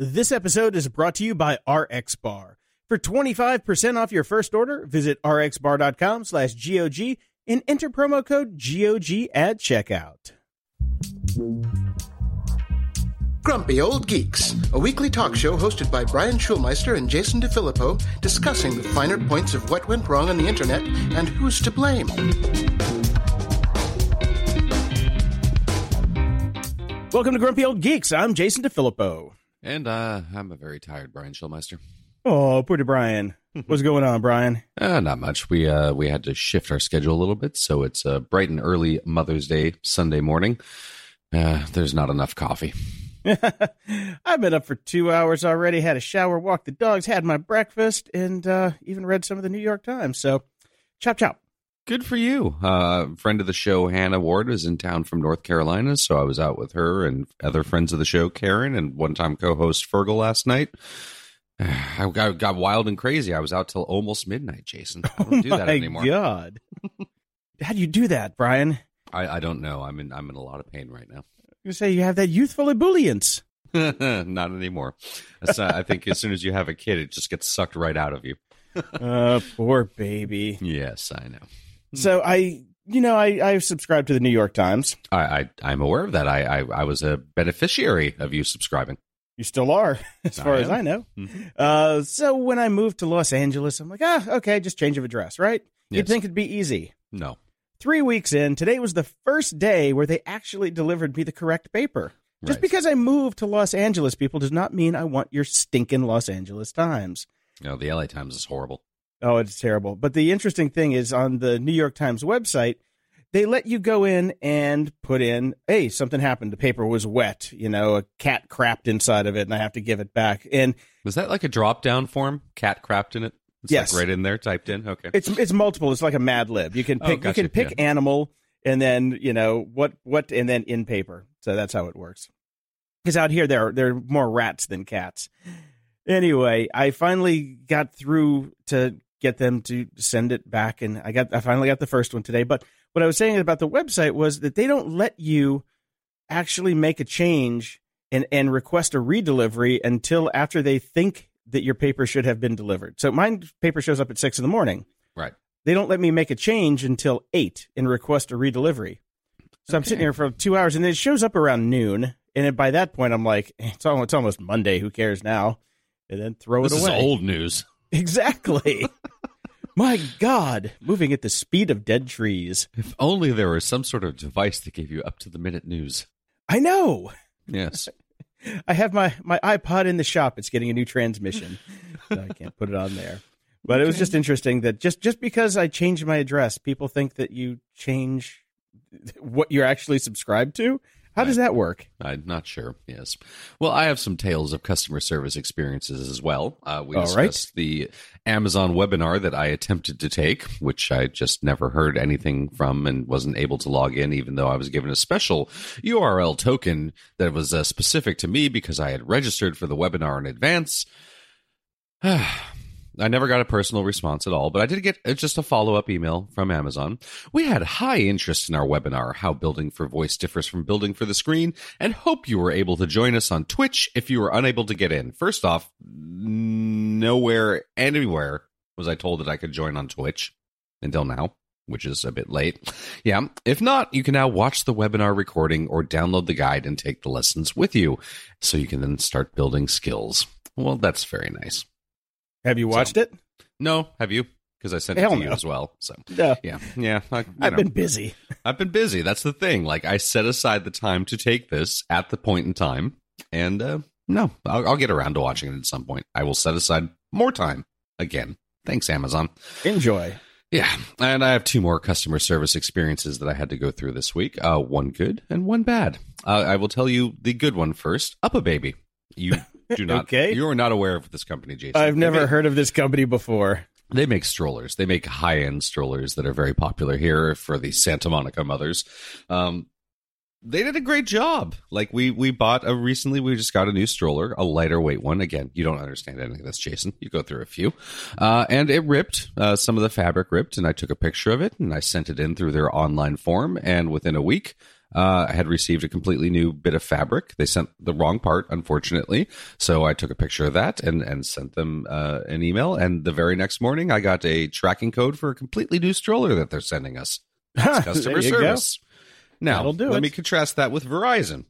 This episode is brought to you by RXBAR. For 25% off your first order, visit rxbar.com slash GOG and enter promo code GOG at checkout. Grumpy Old Geeks, a weekly talk show hosted by Brian Schulmeister and Jason DeFilippo, discussing the finer points of what went wrong on the internet and who's to blame. Welcome to Grumpy Old Geeks. I'm Jason DeFilippo. And uh, I'm a very tired Brian Schulmeister. Oh, pretty Brian. What's going on, Brian? Uh, not much. We uh, we had to shift our schedule a little bit, so it's a bright and early Mother's Day Sunday morning. Uh, there's not enough coffee. I've been up for two hours already, had a shower, walked the dogs, had my breakfast, and uh, even read some of the New York Times. So, chop chop. Good for you. Uh, friend of the show, Hannah Ward, is in town from North Carolina, so I was out with her and other friends of the show, Karen, and one time co host Fergal last night. I got, got wild and crazy. I was out till almost midnight, Jason. I don't do oh that anymore. God. How do you do that, Brian? I, I don't know. I'm in I'm in a lot of pain right now. You say you have that youthful ebullience. Not anymore. That's, uh, I think as soon as you have a kid, it just gets sucked right out of you. uh, poor baby. Yes, I know. So I, you know, I I subscribe to the New York Times. I, I I'm aware of that. I, I I was a beneficiary of you subscribing. You still are, as I far as. I know. Mhm. Uh, so when I moved to Los Angeles, I'm like, ah, okay, just change of address, right? You'd think it'd be easy. No, Three weeks in, today was the first day where they actually delivered me the correct paper. Just Right. because I moved to Los Angeles, people, does not mean I want your stinking Los Angeles Times. no, the LA Times is horrible. Oh, it's terrible. But the interesting thing is on the New York Times website, they let you go in and put in, hey, something happened. The paper was wet. You know, a cat crapped inside of it and I have to give it back. And Was that like a drop down form? Cat crapped in it. It's Yes. like right in there, typed in. Okay. it's it's multiple. It's like a Mad Lib. You can Oh, pick gotcha. you can pick Yeah. animal and then, you know, what what and then in paper. So that's how it works. Because out here there are, there are more rats than cats. Anyway, I finally got through to get them to send it back and I got I finally got the first one today. But what I was saying about the website was that they don't let you actually make a change and, and request a redelivery until after they think that your paper should have been delivered. So my paper shows up at six in the morning. Right. They don't let me make a change until eight and request a redelivery. So I'm sitting here for two hours and then it shows up around noon. And by that point, I'm like, "Eh, it's almost, it's almost Monday. Who cares now? And then throw This it is away. old news. Exactly. My God, moving at the speed of dead trees. If only there was some sort of device that gave you up to the minute news. I know. Yes. I have my, my iPod in the shop. It's getting a new transmission. so I can't put it on there. But it was just interesting that just, just because I changed my address, people think that you change what you're actually subscribed to. How does that work? I'm not sure. Yes. Well, I have some tales of customer service experiences as well. Uh, we All discussed the Amazon webinar that I attempted to take, which I just never heard anything from and wasn't able to log in, even though I was given a special URL token that was uh, specific to me because I had registered for the webinar in advance. I never got a personal response at all, but I did get uh, just a follow up email from Amazon. We had high interest in our webinar, How Building for Voice Differs from Building for the Screen, and hope you were able to join us on Twitch if you were unable to get in. First off, nowhere, anywhere was I told that I could join on Twitch until now, which is a bit late. Yeah. If not, you can now watch the webinar recording or download the guide and take the lessons with you so you can then start building skills. Well, that's very nice. Have you watched it? No, have you? Because I sent it Hell to you as well. So No. yeah, yeah. I, I've know, been busy. I've been busy. That's the thing. Like I set aside the time to take this at the point in time, and uh, no, I'll, I'll get around to watching it at some point. I will set aside more time again. Thanks, Amazon. Enjoy. Yeah, and I have two more customer service experiences that I had to go through this week. Uh, one good and one bad. Uh, I will tell you the good one first. UPPAbaby. You do not. Okay. You are not aware of this company, Jason. I've They never make- heard of this company before. They make strollers. They make high end strollers that are very popular here for the Santa Monica mothers. Um, they did a great job. Like we we bought a recently we just got a new stroller, a lighter weight one. Again, you don't understand anything of this, Jason. You go through a few, uh, and it ripped. Uh, some of the fabric ripped, and I took a picture of it and I sent it in through their online form. And within a week, uh, I had received a completely new bit of fabric. They sent the wrong part, unfortunately. So I took a picture of that and, and sent them uh, an email. And the very next morning, I got a tracking code for a completely new stroller that they're sending us. That's customer service. Now, That'll do let it. me contrast that with Verizon.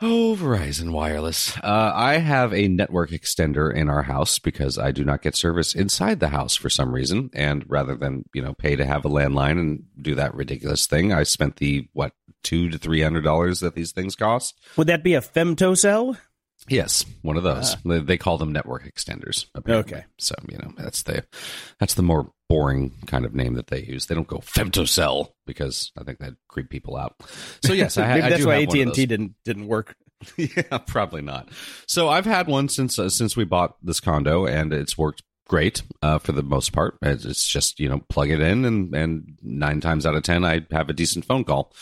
Oh, Verizon Wireless. Uh, I have a network extender in our house because I do not get service inside the house for some reason. And rather than, you know, pay to have a landline and do that ridiculous thing, I spent the, what, two to three hundred dollars that these things cost. Would that be a femtocell? Yes, one of those. They, they call them network extenders. Apparently. Okay. so you know that's the that's the more boring kind of name that they use. They don't go femtocell because I think that creep people out. So yes, I, Maybe I that's do why AT and T didn't didn't work. yeah, probably not. So I've had one since uh, since we bought this condo, and it's worked great uh, for the most part. It's it's just you know plug it in, and and nine times out of ten, I have a decent phone call.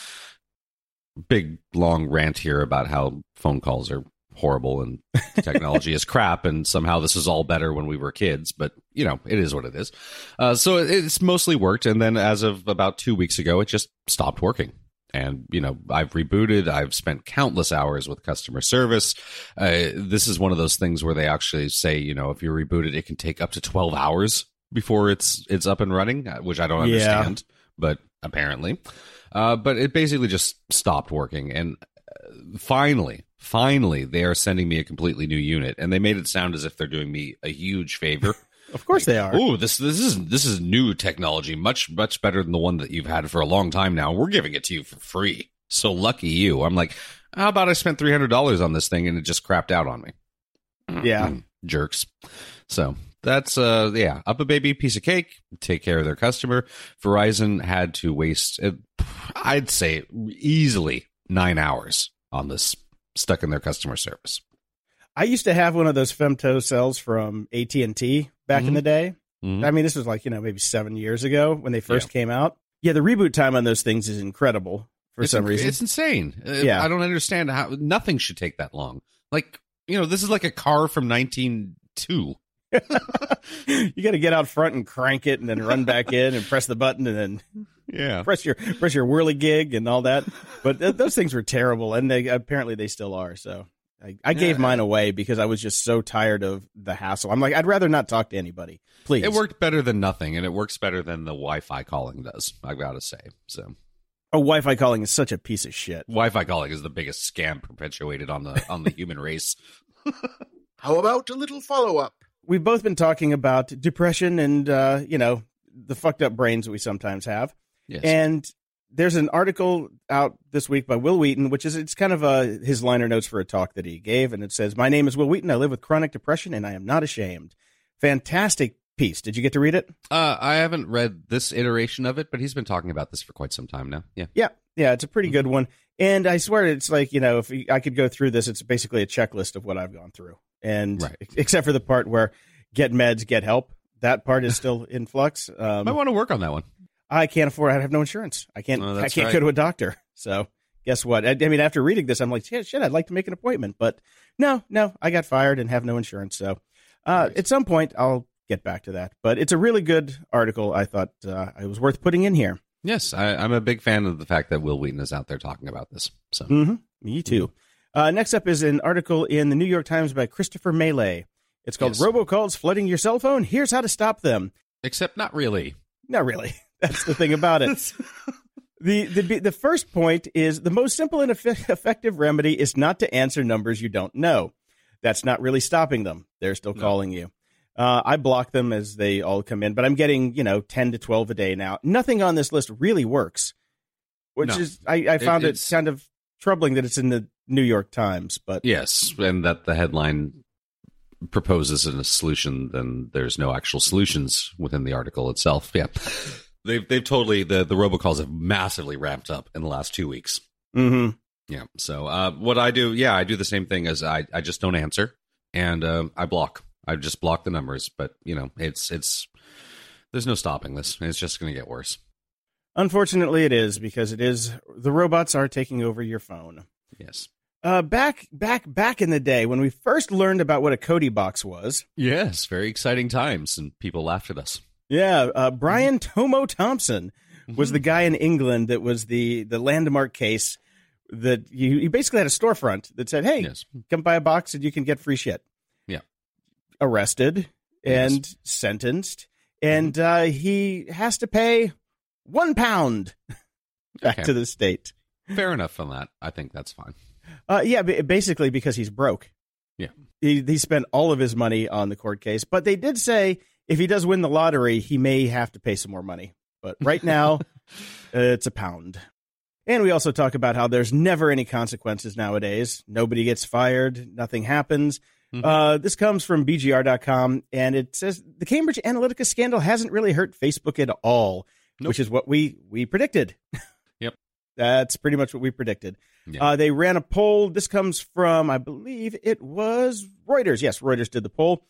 Big long rant here about how phone calls are horrible and technology is crap, and somehow this is all better when we were kids. But you know, it is what it is. Uh, so it's mostly worked, and then as of about two weeks ago, it just stopped working and you know i've rebooted i've spent countless hours with customer service uh, this is one of those things where they actually say you know if you reboot it it can take up to 12 hours before it's it's up and running uh, which i don't Yeah. understand but apparently uh, but it basically just stopped working and uh, finally finally they are sending me a completely new unit and they made it sound as if they're doing me a huge favor Of course they are. Oh, this this is this is new technology, much much better than the one that you've had for a long time now. We're giving it to you for free. So lucky you. I'm like, how about I spent three hundred dollars on this thing and it just crapped out on me? Yeah. Mm, jerks. So that's uh yeah, UPPAbaby piece of cake. Take care of their customer. Verizon had to waste, uh, I'd say, easily nine hours on this stuck in their customer service. I used to have one of those femto cells from AT and T back in Mhm. the day. Mhm. I mean, this was like you know maybe seven years ago when they first came out. Yeah, the reboot time on those things is incredible for it's some inc- reason. It's insane. Uh, Yeah. I don't understand how nothing should take that long. Like, you know, this is like a car from 1902. you got to get out front and crank it, and then run back in and press the button, and then Yeah. press your press your whirly gig and all that. But th- those things were terrible, and they apparently they still are. So I, I gave Yeah. mine away because I was just so tired of the hassle. I'm like, I'd rather not talk to anybody. Please, It worked better than nothing, and it works better than the Wi-Fi calling does. I've got to say. So, Oh, Wi-Fi calling is such a piece of shit. Wi-Fi calling is the biggest scam perpetuated on the on the human race. How about a little follow up? We've both been talking about depression and uh, you know the fucked up brains we sometimes have. Yes. And there's an article out this week by Wil Wheaton, which is it's kind of uh, his liner notes for a talk that he gave, and it says, "My name is Wil Wheaton. I live with chronic depression, and I am not ashamed." Fantastic piece. Did you get to read it? uh, I haven't read this iteration of it, but he's been talking about this for quite some time now. Yeah. Yeah, yeah, it's a pretty good one. And I swear, it's like you know, if I could go through this, it's basically a checklist of what I've gone through, and Right. except for the part where get meds, get help. That part is still in flux. Um, I want to work on that one. I can't afford. I have no insurance. I can't. Oh, I can't right. go to a doctor. So guess what? I, I mean, after reading this, I'm like, shit, shit. I'd like to make an appointment, but no, no. I got fired and have no insurance. So uh, Right. at some point, I'll get back to that. But it's a really good article. I thought uh, it was worth putting in here. Yes, I, I'm a big fan of the fact that Wil Wheaton is out there talking about this. So, hmm Me too. Uh, next up is an article in the New York Times by Christopher Mele. It's called Yes. "Robocalls Flooding Your Cell Phone. Here's how to stop them." except not really. Not really. That's the thing about it. The, the the first point is the most simple and eff- effective remedy is not to answer numbers you don't know. That's not really stopping them. They're still No. calling you. Uh, I block them as they all come in, but I'm getting you know ten to twelve a day now. Nothing on this list really works, which No. is I, I found it, it's- kind of troubling that it's in the New York Times. But Yes, and that the headline proposes a solution, then there's no actual solutions within the article itself. Yeah, they've they've totally the the robocalls have massively ramped up in the last two weeks. hmm Yeah. So uh, what I do, yeah, I do the same thing as I I just don't answer and um, I block. I just block the numbers, but you know, it's it's there's no stopping this. It's just going to get worse. unfortunately, it is because it is the robots are taking over your phone. Yes. Uh, back back back in the day when we first learned about what a Kodi box was. Yes. Very exciting times, and people laughed at us. Yeah, uh, Brian Tomo Thompson was the guy in England that was the the landmark case that you, you basically had a storefront that said, "Hey, Yes. come buy a box and you can get free shit." Yeah. Arrested and Yes. sentenced, and uh, he has to pay one pound back Okay. to the state. Fair enough on that. I think that's fine. Uh, yeah, basically because he's broke. Yeah. he, he spent all of his money on the court case, but they did say if he does win the lottery, he may have to pay some more money. But right now, uh, it's a pound. And we also talk about how there's never any consequences nowadays. Nobody gets fired. Nothing happens. Mhm. Uh, this comes from BGR.com, and it says the Cambridge Analytica scandal hasn't really hurt Facebook at all, Nope. which is what we we predicted. Yep. That's pretty much what we predicted. Yeah. Uh, they ran a poll. This comes from, I believe it was Reuters. Yes, Reuters did the poll.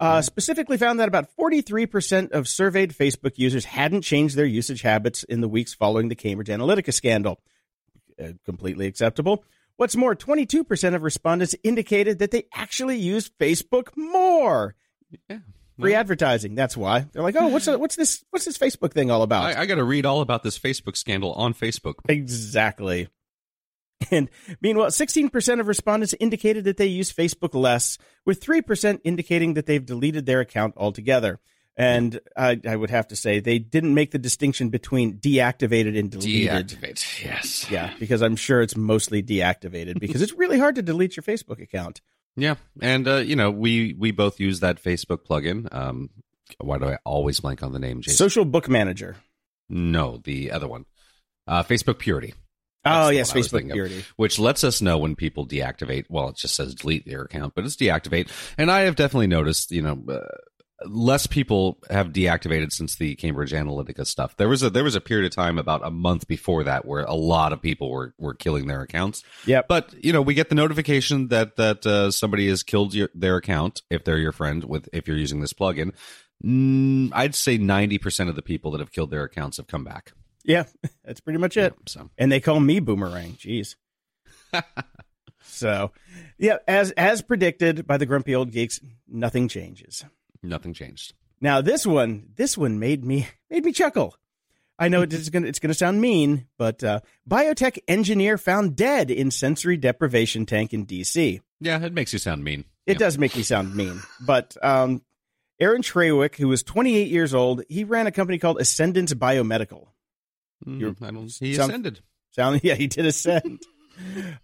Uh, Mm-hmm. Specifically found that about 43% of surveyed Facebook users hadn't changed their usage habits in the weeks following the Cambridge Analytica scandal. Uh, completely acceptable. What's more, 22% of respondents indicated that they actually use Facebook more. yeah. Free advertising. That's why they're like, oh, what's what's this? What's this Facebook thing all about? I, I got to read all about this Facebook scandal on Facebook. Exactly. And meanwhile, 16% of respondents indicated that they use Facebook less, with 3% indicating that they've deleted their account altogether. And I, I would have to say they didn't make the distinction between deactivated and deleted. Deactivate. Yes. Yeah, because I'm sure it's mostly deactivated because it's really hard to delete your Facebook account. Yeah, and uh, you know we we both use that Facebook plugin. Um, why do I always blank on the name? Jason? Social Book Manager. no, the other one, uh, Facebook Purity, Oh, the yes, one I was Facebook thinking of. Which lets us know when people deactivate. Well, it just says delete their account, but it's deactivate. And I have definitely noticed, you know. Uh, Less people have deactivated since the Cambridge Analytica stuff. There was a there was a period of time about a month before that where a lot of people were were killing their accounts. Yeah, But you know, we get the notification that that uh, somebody has killed your, their account if they're your friend with if you're using this plugin. Mm, I'd say ninety percent of the people that have killed their accounts have come back. Yeah, that's pretty much it. So and they call me boomerang jeez so yeah as as predicted by the grumpy old geeks nothing changes nothing changed. now this one this one made me made me chuckle i know it's gonna it's gonna sound mean but uh, biotech engineer found dead in sensory deprivation tank in dc Yeah, it makes you sound mean. it Yeah. does make me sound mean but um aaron Traywick, who was 28 years old he ran a company called ascendance biomedical You're- I don't. He sound- ascended. Sound yeah, he did ascend.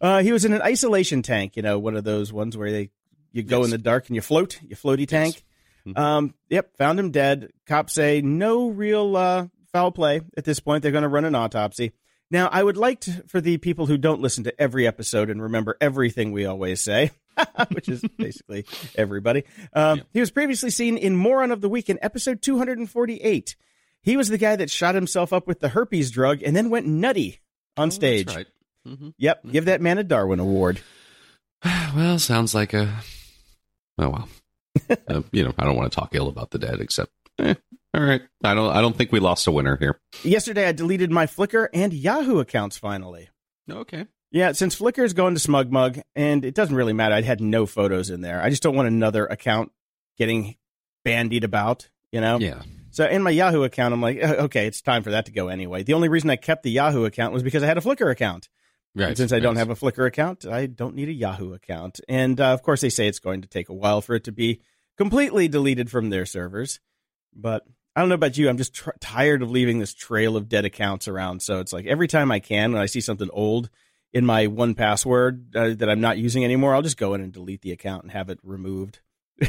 uh, he was in an isolation tank, you know, one of those ones where they you go Yes. in the dark and you float, you floaty tank. Mhm. Um, yep, found him dead. Cops say no real uh, foul play at this point. They're going to run an autopsy. Now, I would like to, for the people who don't listen to every episode and remember everything we always say, which is basically everybody. Um, Yeah. He was previously seen in Moron of the Week in episode 248. He was the guy that shot himself up with the herpes drug and then went nutty on Oh, stage. That's right. hmm Yep, give that man a Darwin Award. Well, sounds like a. Oh well. uh, you know, I don't want to talk ill about the dead, except. Eh, all right. I don't. I don't think we lost a winner here. Yesterday, I deleted my Flickr and Yahoo accounts finally. Okay. Yeah, since Flickr is going to SmugMug, and it doesn't really matter. I had no photos in there. I just don't want another account getting bandied about, you know? Yeah. So in my Yahoo account, I'm like, "Uh, okay, it's time for that to go anyway. The only reason I kept the Yahoo account was because I had a Flickr account. Right. And since I don't have a Flickr account, I don't need a Yahoo account. And uh, of course, they say it's going to take a while for it to be completely deleted from their servers. But I don't know about you. I'm just tr- tired of leaving this trail of dead accounts around. So it's like every time I can, when I see something old in my 1Password uh, that I'm not using anymore, I'll just go in and delete the account and have it removed.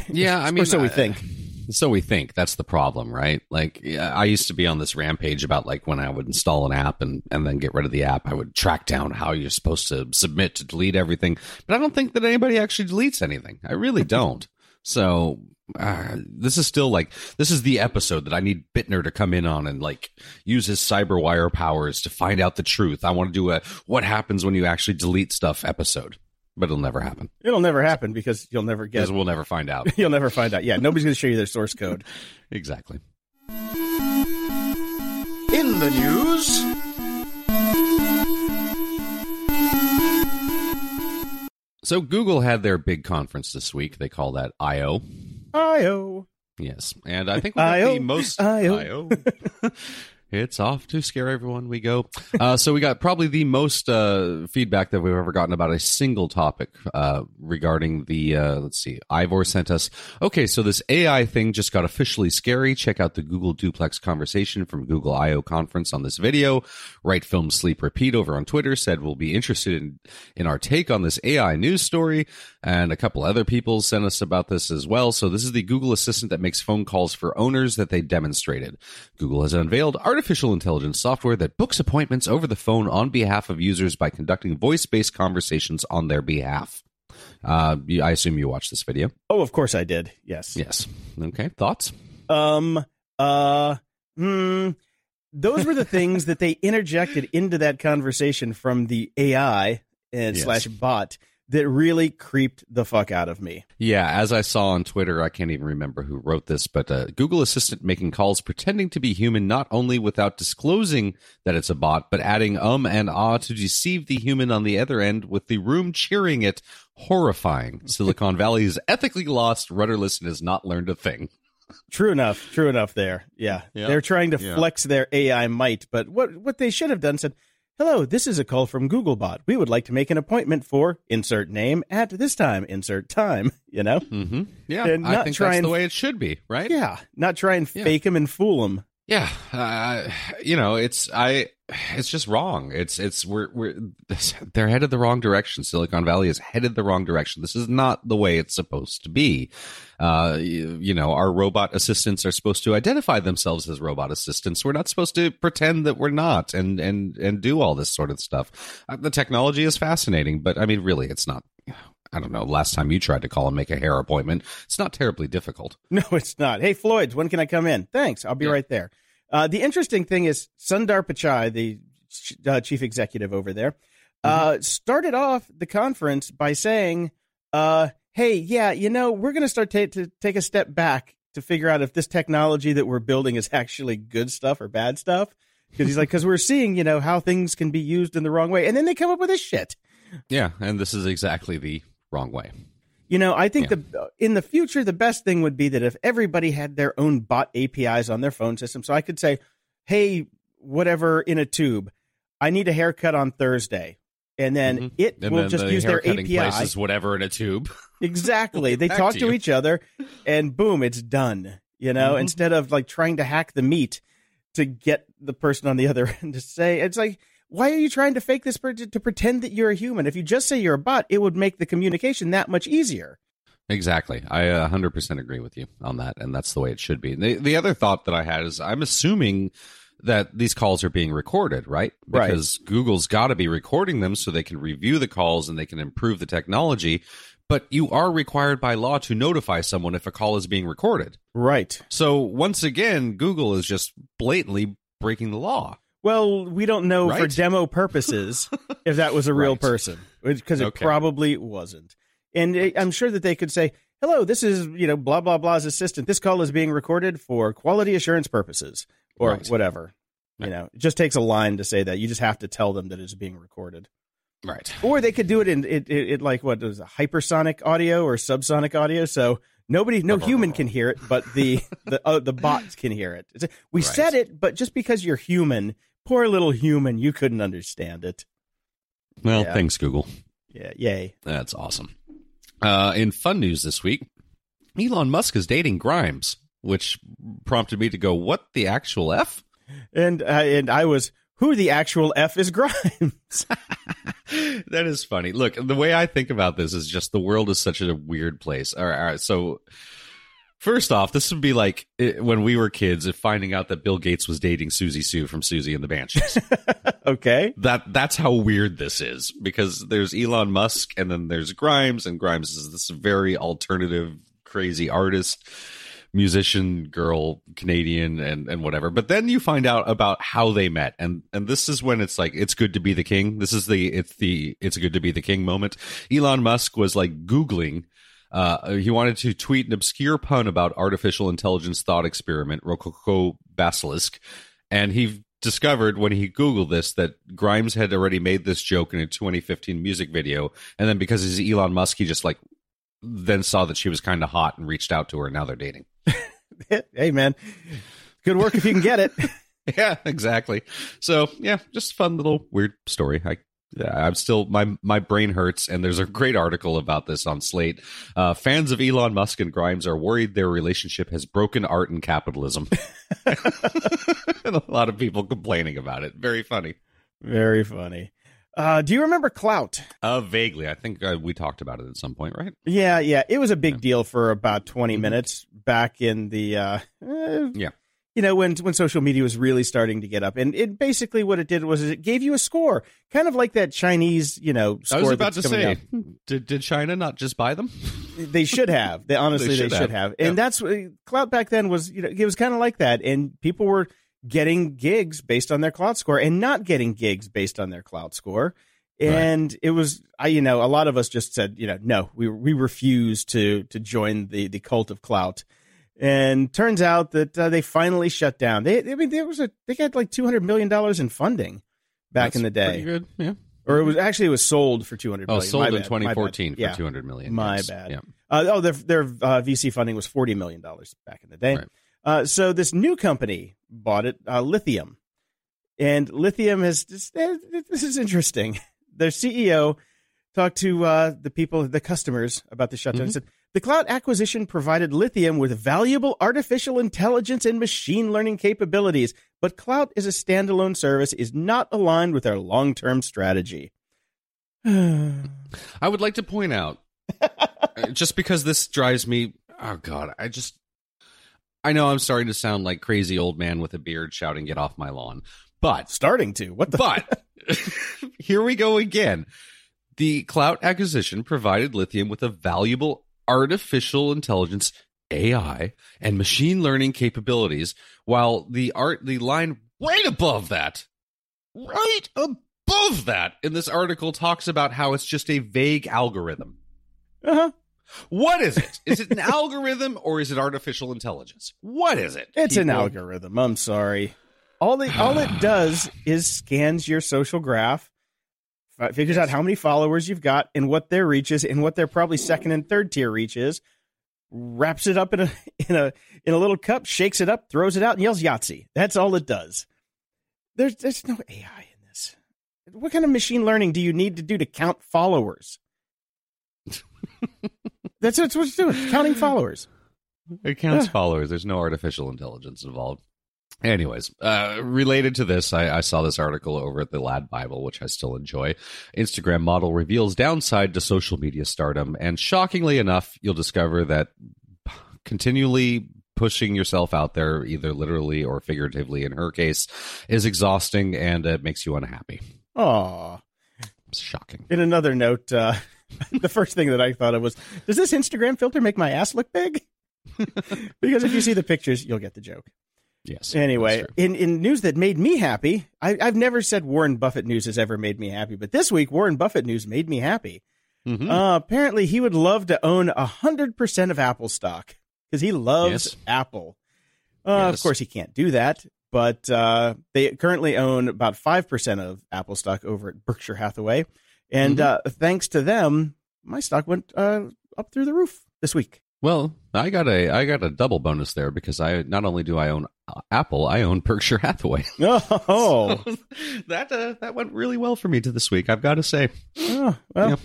Yeah, I mean, so we I- think. So we think that's the problem, right? Like, I used to be on this rampage about like when I would install an app and and then get rid of the app, I would track down how you're supposed to submit to delete everything. But I don't think that anybody actually deletes anything. I really don't. So uh, this is still like this is the episode that I need Bittner to come in on and like use his cyberwire powers to find out the truth. I want to do a what happens when you actually delete stuff episode, but it'll never happen It'll never happen because you'll never get. because we'll never find out. You'll never find out. Yeah, nobody's going to show you their source code. exactly. In the news, So Google had their big conference this week. They call that I/O. I.O. Yes, and I think we got I.O., the most I.O.. It's off to scare everyone. We go. Uh, so we got probably the most uh, feedback that we've ever gotten about a single topic uh, regarding the. Uh, let's see. Ivor sent us. Okay, so this AI thing just got officially scary. Check out the Google Duplex conversation from Google I/O conference on this video. Right Film Sleep Repeat over on Twitter said we'll be interested in in our take on this AI news story, and a couple other people sent us about this as well. So this is the Google Assistant that makes phone calls for owners that they demonstrated. Google has unveiled intelligence software that books appointments over the phone on behalf of users by conducting voice based conversations on their behalf. Uh, I assume you watched this video. Oh, of course I did. Yes. Yes. Okay. Thoughts? Um. Uh. Hmm. Those were the things that they interjected into that conversation from the AI and Yes. slash bot that really creeped the fuck out of me. Yeah, as I saw on Twitter, I can't even remember who wrote this, but uh, Google Assistant making calls pretending to be human, not only without disclosing that it's a bot, but adding um and ah to deceive the human on the other end, with the room cheering it. Horrifying. Silicon Valley is ethically lost, rudderless, and has not learned a thing. True enough. True enough. There. Yeah. Yeah. They're trying to Yeah. flex their AI might, but what what they should have done said, "Hello, this is a call from Googlebot. We would like to make an appointment for insert name at this time. Insert time. You know. Mm-hmm. Yeah, And I not think try that's and- the way it should be, right? Yeah. Not try and Yeah. fake them and fool them. Yeah, uh, you know, it's I, it's just wrong. It's it's we're we're they're headed the wrong direction. Silicon Valley is headed the wrong direction. This is not the way it's supposed to be. Uh, you, you know, our robot assistants are supposed to identify themselves as robot assistants. We're not supposed to pretend that we're not and and and do all this sort of stuff. Uh, the technology is fascinating, but I mean, really, it's not. I don't know. Last time you tried to call and make a hair appointment, it's not terribly difficult. No, it's not. Hey, Floyd's, when can I come in? Thanks. I'll be Yeah. right there. Uh, the interesting thing is Sundar Pichai, the uh, chief executive over there, uh, started off the conference by saying, uh, "Hey, yeah, you know, we're going to start ta- to take a step back to figure out if this technology that we're building is actually good stuff or bad stuff." Because he's like, because we're seeing, you know, how things can be used in the wrong way, and then they come up with this shit. Yeah, and this is exactly the wrong way. You know, I think the in the future the best thing would be that if everybody had their own bot APIs on their phone system, so I could say, "Hey, whatever in a tube, I need a haircut on Thursday," and then Mhm. it And will then just the use their haircutting API. place whatever in a tube. Exactly. They talk to each other, and boom, it's done. You know, Mhm. instead of like trying to hack the meat to get the person on the other end to say, it's like. Why are you trying to fake this per- to pretend that you're a human? If you just say you're a bot, it would make the communication that much easier. Exactly. I uh, 100% agree with you on that, and that's the way it should be. The, the other thought that I had is I'm assuming that these calls are being recorded, right? Right. Because Google's got to be recording them so they can review the calls and they can improve the technology. But you are required by law to notify someone if a call is being recorded. Right. So once again, Google is just blatantly breaking the law. Well, we don't know for demo purposes if that was a real Right. person because it Okay. probably wasn't. And it, I'm sure that they could say, "Hello, this is you know blah blah blah's assistant. This call is being recorded for quality assurance purposes or Right. whatever." You know, it just takes a line to say that. You just have to tell them that it's being recorded. Right. Or they could do it in it, it, it like what is it, hypersonic audio or subsonic audio, so nobody, no human can hear it, but the the uh, the bots can hear it. It's a- we Right. said it, but just because you're human, poor little human, you couldn't understand it. Well, Yeah. thanks, Google. Yeah, yay. That's awesome. Uh, in fun news this week, Elon Musk is dating Grimes, which prompted me to go, "What the actual f?" And uh, and I was who the actual f is Grimes. that is funny. Look, the way I think about this is just the world is such a weird place. All right, all right so. First off, this would be like eh, when we were kids, if finding out that Bill Gates was dating Siouxsie Sioux from Siouxsie and the Banshees. okay, that that's how weird this is because there's Elon Musk and then there's Grimes and Grimes is this very alternative crazy artist musician girl Canadian and and whatever. But then you find out about how they met and and this is when it's like it's good to be the king. This is the it's the it's good to be the king moment. Elon Musk was like googling uh, he wanted to tweet an obscure pun about artificial intelligence thought experiment Rococo Basilisk, and he discovered when he googled this that Grimes had already made this joke in a 2015 music video, and then because he's Elon Musk, he just like then saw that she was kind of hot and reached out to her. and Now they're dating. hey man, good work if you can get it. Yeah, exactly. So yeah, just fun little weird story. I I'm still my my brain hurts, and there's a great article about this on Slate. Uh, fans of Elon Musk and Grimes are worried their relationship has broken art and capitalism. and a lot of people complaining about it. Very funny. Very funny. Uh, do you remember Klout? Uh, vaguely, I think uh, we talked about it at some point, right? Yeah, yeah. It was a big Yeah. deal for about 20 Mhm. minutes back in the uh, eh, Yeah. You know, when when social media was really starting to get up. And it basically what it did was it gave you a score. Kind of like that Chinese, you know, score I was about to say, did did China not just buy them? They should have. They honestly they should should, have. have. And that's what Klout back then was, you know, it was kind of like that and people were getting gigs based on their Klout score and not getting gigs based on their Klout score. Right. And it was I you know, a lot of us just said, you know, no, we we refuse to to join the the cult of clout. And turns out that uh, they finally shut down. They I mean there was a they got like 200 million dollars in funding back in the That's pretty day. good. Yeah. Or it was actually it was sold for 200 Oh, million. sold My in bad, 2014 for Yeah. 200 million. My Yes. bad. Yeah. Uh, oh, their their uh, VC funding was forty million dollars back in the day. Right. Uh, so this new company bought it, uh, Lithium, and Lithium has this, eh, this is interesting. Their CEO talked to uh, the people, the customers, about the shutdown. He Mhm. said the Klout acquisition provided Lithium with valuable artificial intelligence and machine learning capabilities, but Klout as a standalone service is not aligned with our long term strategy. I would like to point out, uh, just because this drives me, oh God, I just, I know I'm starting to sound like crazy old man with a beard shouting, "Get off my lawn!" But, Starting to what the but here we go again. The Klout acquisition provided Lithium with a valuable artificial intelligence AI and machine learning capabilities, while the art the line right above that, right above that in this article talks about how it's just a vague algorithm. uh-huh. What is it? Is it an algorithm or is it artificial intelligence? What is it? It's an algorithm. I'm sorry. All the all it does is scans your social graph, fi- figures out how many followers you've got and what their reach is and what their probably second and third tier reach is, wraps it up in a in a in a little cup, shakes it up, throws it out, and yells Yahtzee. That's all it does. There's there's no AI in this. What kind of machine learning do you need to do to count followers? That's, that's what it's doing, counting followers. It counts Yeah. followers. There's no artificial intelligence involved. Anyways, uh, related to this, I, I saw this article over at the LADbible, which I still enjoy. Instagram model reveals downside to social media stardom, and shockingly enough, you'll discover that continually pushing yourself out there, either literally or figuratively, in her case, is exhausting and it makes you unhappy. Aw. It's shocking. In another note, uh, the first thing that I thought of was, does this Instagram filter make my ass look big? because if you see the pictures, you'll get the joke. Yes. Anyway, in, in news that made me happy, I, I've never said Warren Buffett news has ever made me happy, but this week Warren Buffett news made me happy. Mhm. Uh, apparently, he would love to own hundred percent of Apple stock because he loves Yes. Apple. Uh, Of course, he can't do that, but uh, they currently own about five percent of Apple stock over at Berkshire Hathaway, and Mhm. uh, thanks to them, my stock went uh, up through the roof this week. Well, I got a I got a double bonus there because I not only do I own uh, Apple, I own Berkshire Hathaway. Oh, So that uh, that went really well for me to this week. I've got to say. oh well,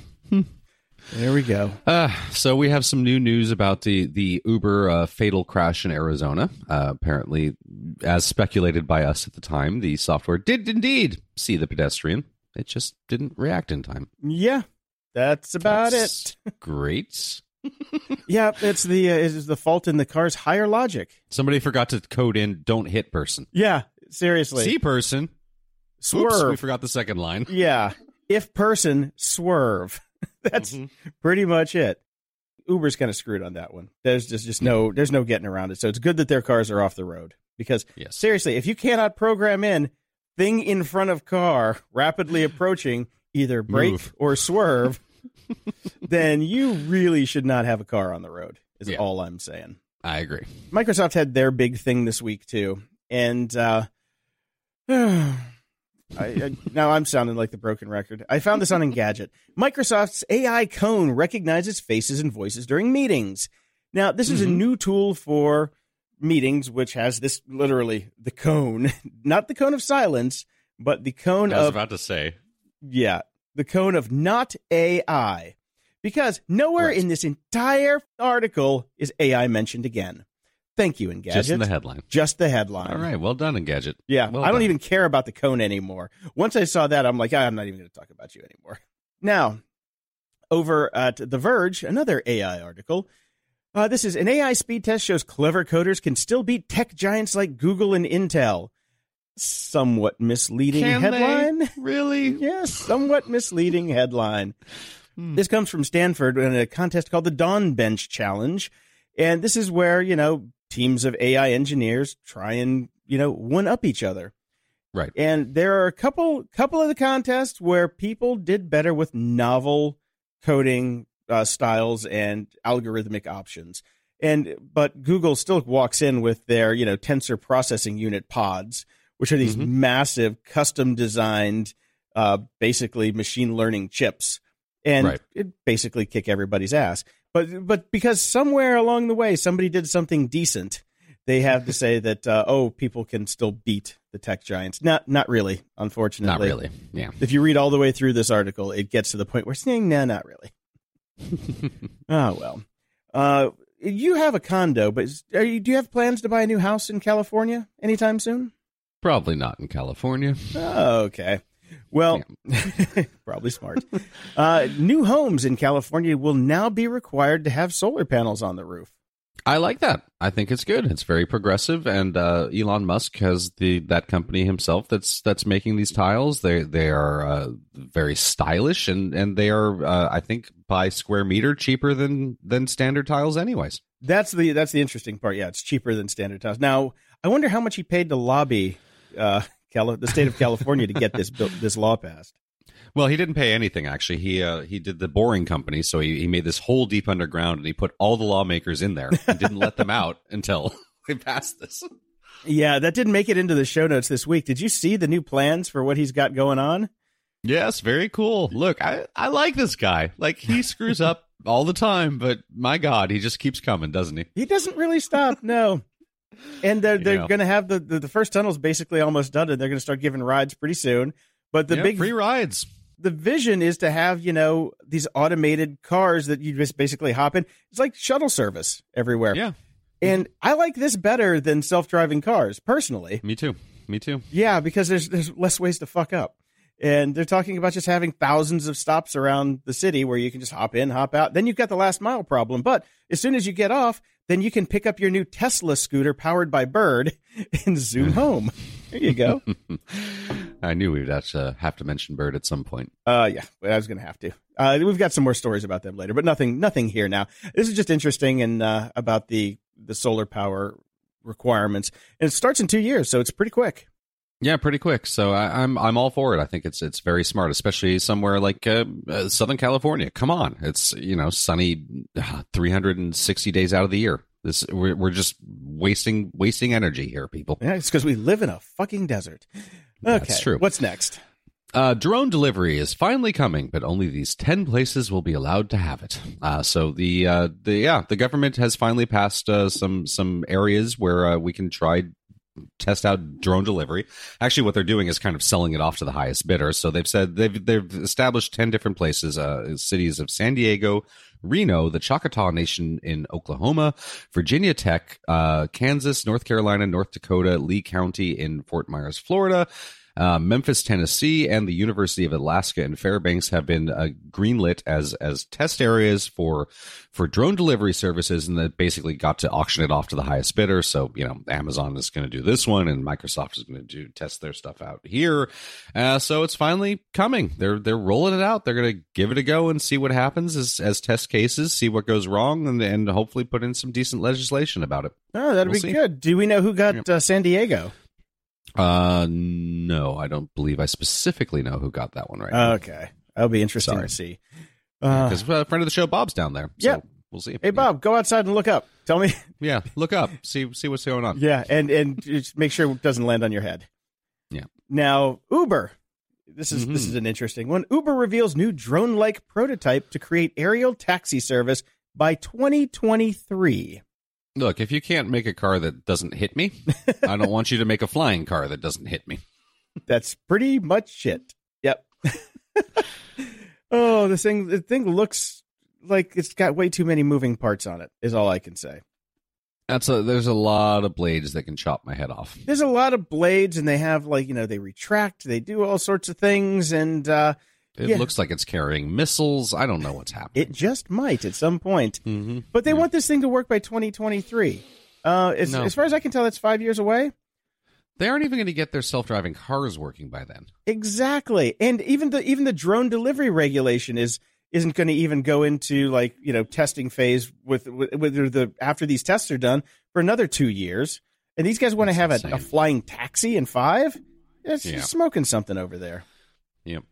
there we go. Uh, so we have some new news about the the Uber uh, fatal crash in Arizona. Uh, apparently, as speculated by us at the time, the software did indeed see the pedestrian. It just didn't react in time. Yeah, that's about That's it. Great. Yeah, it's the uh, it's the fault in the car's higher logic. Somebody forgot to code in "don't hit person." Yeah, seriously, See person. Oops, swerve. we forgot the second line. Yeah. If person, swerve. That's Mhm. pretty much it. Uber's kind of screwed on that one. There's just, just no there's no getting around it. So it's good that their cars are off the road. Because Yes. seriously, if you cannot program in thing in front of car rapidly approaching either brake Move. or swerve, then you really should not have a car on the road. Is Yeah. all I'm saying. I agree. Microsoft had their big thing this week too, and uh, I, I, now I'm sounding like the broken record. I found this on Engadget. Microsoft's AI Cone recognizes faces and voices during meetings. Now, this is a Mhm. new tool for meetings, which has this literally the cone, not the cone of silence, but the cone of I was of about to say. yeah, the cone of not AI. Because nowhere Right. in this entire article is AI mentioned again. Thank you, Engadget. Just in the headline. Just the headline. All right. Well done, Engadget. Yeah, Well I don't done. even care about the cone anymore. Once I saw that, I'm like, "Ah, I'm not even going to talk about you anymore. Now, over at The Verge, another AI article. Uh, this is an AI speed test shows clever coders can still beat tech giants like Google and Intel. Somewhat misleading Can headline. they? Really? Yes, somewhat misleading headline. Hmm. This comes from Stanford in a contest called the DAWNBench Challenge. And this is where, you know, teams of AI engineers try and, you know, one up each other. Right. And there are a couple couple of the contests where people did better with novel coding uh, styles and algorithmic options. And but Google still walks in with their, you know, tensor processing unit pods, which are these Mhm. massive custom designed uh, basically machine learning chips. And Right. it basically kick everybody's ass. But but because somewhere along the way somebody did something decent, they have to say that uh, oh people can still beat the tech giants. Not not really, unfortunately. Not really. Yeah. If you read all the way through this article, it gets to the point where saying no, not really. oh well. Uh, you have a condo, but are you, do you have plans to buy a new house in California anytime soon? Probably not in California. Oh, okay. Well, probably smart. Uh, new homes in California will now be required to have solar panels on the roof. I like that. I think it's good. It's very progressive, and uh, Elon Musk has the that company himself that's that's making these tiles. They they are uh, very stylish, and and they are uh, I think by square meter cheaper than than standard tiles, anyways. That's the that's the interesting part. Yeah, it's cheaper than standard tiles. Now, I wonder how much he paid to lobby uh, Cali- the state of California to get this bill, this law passed. Well, he didn't pay anything actually. He uh, he did the boring company, so he, he made this whole deep underground, and he put all the lawmakers in there and didn't let them out until they passed this. Yeah, that didn't make it into the show notes this week. Did you see the new plans for what he's got going on? Yes, very cool. Look, I, I like this guy. Like he screws up all the time, but my God, he just keeps coming, doesn't he? He doesn't really stop. No. And they're they're going to have the, the the first tunnel's basically almost done, and they're going to start giving rides pretty soon. But the Yeah, big free rides. the vision is to have you know these automated cars that you just basically hop in. It's like shuttle service everywhere. Yeah, And I like this better than self driving cars personally. me too. Me too. Yeah, because there's there's less ways to fuck up. And they're talking about just having thousands of stops around the city where you can just hop in, hop out. Then you've got the last mile problem. But as soon as you get off, then you can pick up your new Tesla scooter powered by Bird and zoom home. There you go. I knew we'd have to, have to mention Bird at some point. Uh, yeah, I was going to have to. Uh, we've got some more stories about them later, but nothing, nothing here now. This is just interesting and uh, about the the solar power requirements, and it starts in two years, so it's pretty quick. Yeah, pretty quick. So I, I'm I'm all for it. I think it's it's very smart, especially somewhere like uh, uh, Southern California. Come on, it's you know sunny, uh, 360 days out of the year. This we're we're just wasting wasting energy here, people. Yeah, it's because we live in a fucking desert. Okay, That's true. What's next? Uh, drone delivery is finally coming, but only these ten places will be allowed to have it. Uh, so the uh, the yeah the government has finally passed uh, some some areas where uh, we can try test out drone delivery. Actually, what they're doing is kind of selling it off to the highest bidder. So they've said they've they've established ten different places, uh, cities of San Diego. Reno, the Choctaw Nation in Oklahoma, Virginia Tech, uh, Kansas, North Carolina, North Dakota, Lee County in Fort Myers, Florida, uh, Memphis, Tennessee, and the University of Alaska in Fairbanks have been uh, greenlit as as test areas for for drone delivery services, and that basically got to auction it off to the highest bidder. So you know, Amazon is going to do this one, and Microsoft is going to do test their stuff out here. Uh, so it's finally coming. They're they're rolling it out. They're going to give it a go and see what happens as as test cases, see what goes wrong, and and hopefully put in some decent legislation about it. Oh, that'd We'll be see. good. Do we know who got uh, San Diego? Uh, no, I don't believe I specifically know who got that one right. now. Okay, that'll be interesting Sorry. to see. Uh, because a friend of the show, Bob's down there. So Yeah. we'll see. hey, Bob, go outside and look up. Tell me. Yeah, look up, see see what's going on. Yeah, and and just make sure it doesn't land on your head. Yeah. Now, Uber. This is this Mhm. is an interesting one. Uber reveals new drone-like prototype to create aerial taxi service by 2023. Look, if you can't make a car that doesn't hit me, I don't want you to make a flying car that doesn't hit me. That's pretty much it. Yep. oh, the thing the thing looks like it's got way too many moving parts on it. Is all I can say. That's a there's a lot of blades that can chop my head off. There's a lot of blades, and they have like you know they retract, they do all sorts of things, and uh, It Yeah. looks like it's carrying missiles. I don't know what's happening. it just might at some point. hmm But they want this thing to work by 2023. Uh, as, No. as far as I can tell, that's five years away. They aren't even going to get their self-driving cars working by then. Exactly, and even the even the drone delivery regulation is isn't going to even go into like you know testing phase with with, with the after these tests are done for another two years. And these guys want to have a, a flying taxi in five. It's Yeah. smoking something over there. Yep.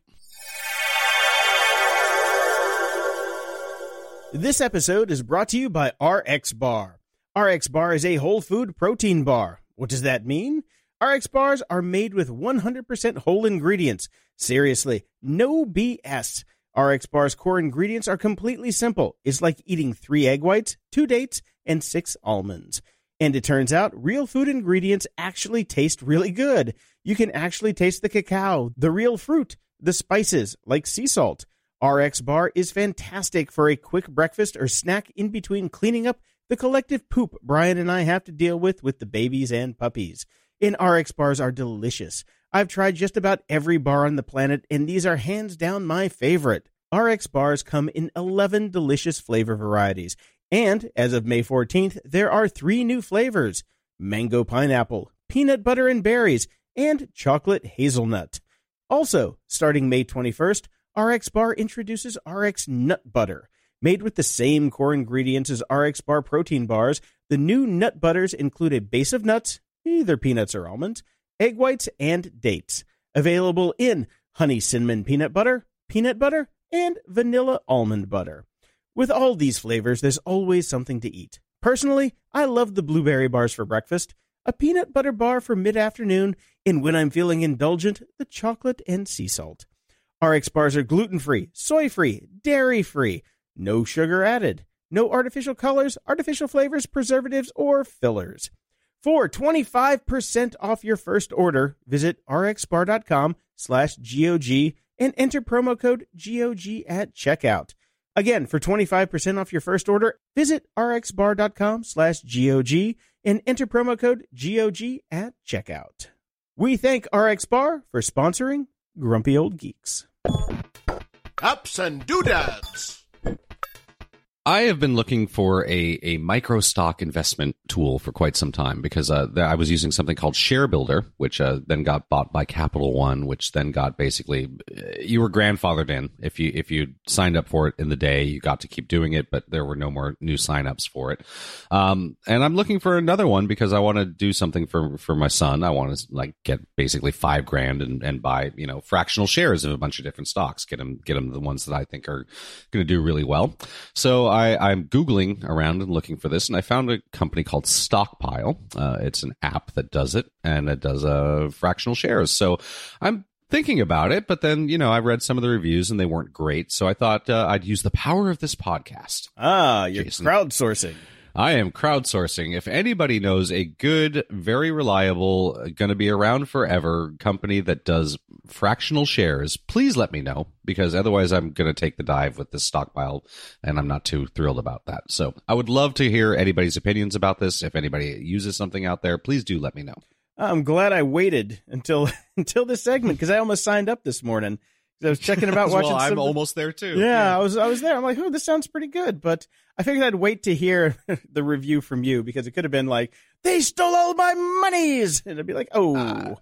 This episode is brought to you by RXBAR. RX Bar is a whole food protein bar. What does that mean? RXBARs are made with 100% whole ingredients. Seriously, no BS. RXBAR's core ingredients are completely simple. It's like eating three egg whites, two dates, and six almonds. And it turns out real food ingredients actually taste really good. You can actually taste the cacao, the real fruit, the spices, like sea salt. RXBAR is fantastic for a quick breakfast or snack in between cleaning up the collective poop Brian and I have to deal with with the babies and puppies. And RXBARs are delicious. I've tried just about every bar on the planet, and these are hands down my favorite. RXBARs come in 11 delicious flavor varieties. And as of May 14th, there are three new flavors mango pineapple, peanut butter and berries, and chocolate hazelnut. Also, starting May 21st, RXBAR introduces RX Nut Butter. Made with the same core ingredients as RXBAR protein bars, the new nut butters include a base of nuts, either peanuts or almonds, egg whites, and dates. Available in honey cinnamon peanut butter, peanut butter, and vanilla almond butter. With all these flavors, there's always something to eat. Personally, I love the blueberry bars for breakfast, a peanut butter bar for mid afternoon, and when I'm feeling indulgent, the chocolate and sea salt. RXBARs are gluten free, soy free, dairy free, no sugar added, no artificial colors, artificial flavors, preservatives, or fillers. For 25% off your first order, visit rxbar.com slash GOG and enter promo code GOG at checkout. Again, for 25% off your first order, visit rxbar.com slash GOG and enter promo code GOG at checkout. We thank RXBAR for sponsoring Grumpy Old Geeks. Ups and doodads. I have been looking for a, a micro stock investment tool for quite some time because uh, I was using something called ShareBuilder, which uh, then got bought by Capital One, which then got basically uh, you were grandfathered in if you if you signed up for it in the day, you got to keep doing it, but there were no more new signups for it. Um, and I'm looking for another one because I want to do something for for my son. I want to like get basically five grand and, and buy you know fractional shares of a bunch of different stocks. Get him get him the ones that I think are going to do really well. So I, I'm Googling around and looking for this, and I found a company called Stockpile. Uh, it's an app that does it, and it does uh, fractional shares. So I'm thinking about it, but then, you know, I read some of the reviews and they weren't great. So I thought uh, I'd use the power of this podcast. Ah, you're Jason. crowdsourcing. I am crowdsourcing. If anybody knows a good, very reliable, going to be around forever company that does fractional shares, please let me know because otherwise I'm going to take the dive with this Stockpile and I'm not too thrilled about that. So I would love to hear anybody's opinions about this. If anybody uses something out there, please do let me know. I'm glad I waited until until this segment because I almost signed up this morning. I was checking about watching. well, I'm some- almost there too. Yeah, I was I was there. I'm like, oh, this sounds pretty good, but I figured I'd wait to hear the review from you because it could have been like, they stole all my monies, and I'd be like, oh, Ah.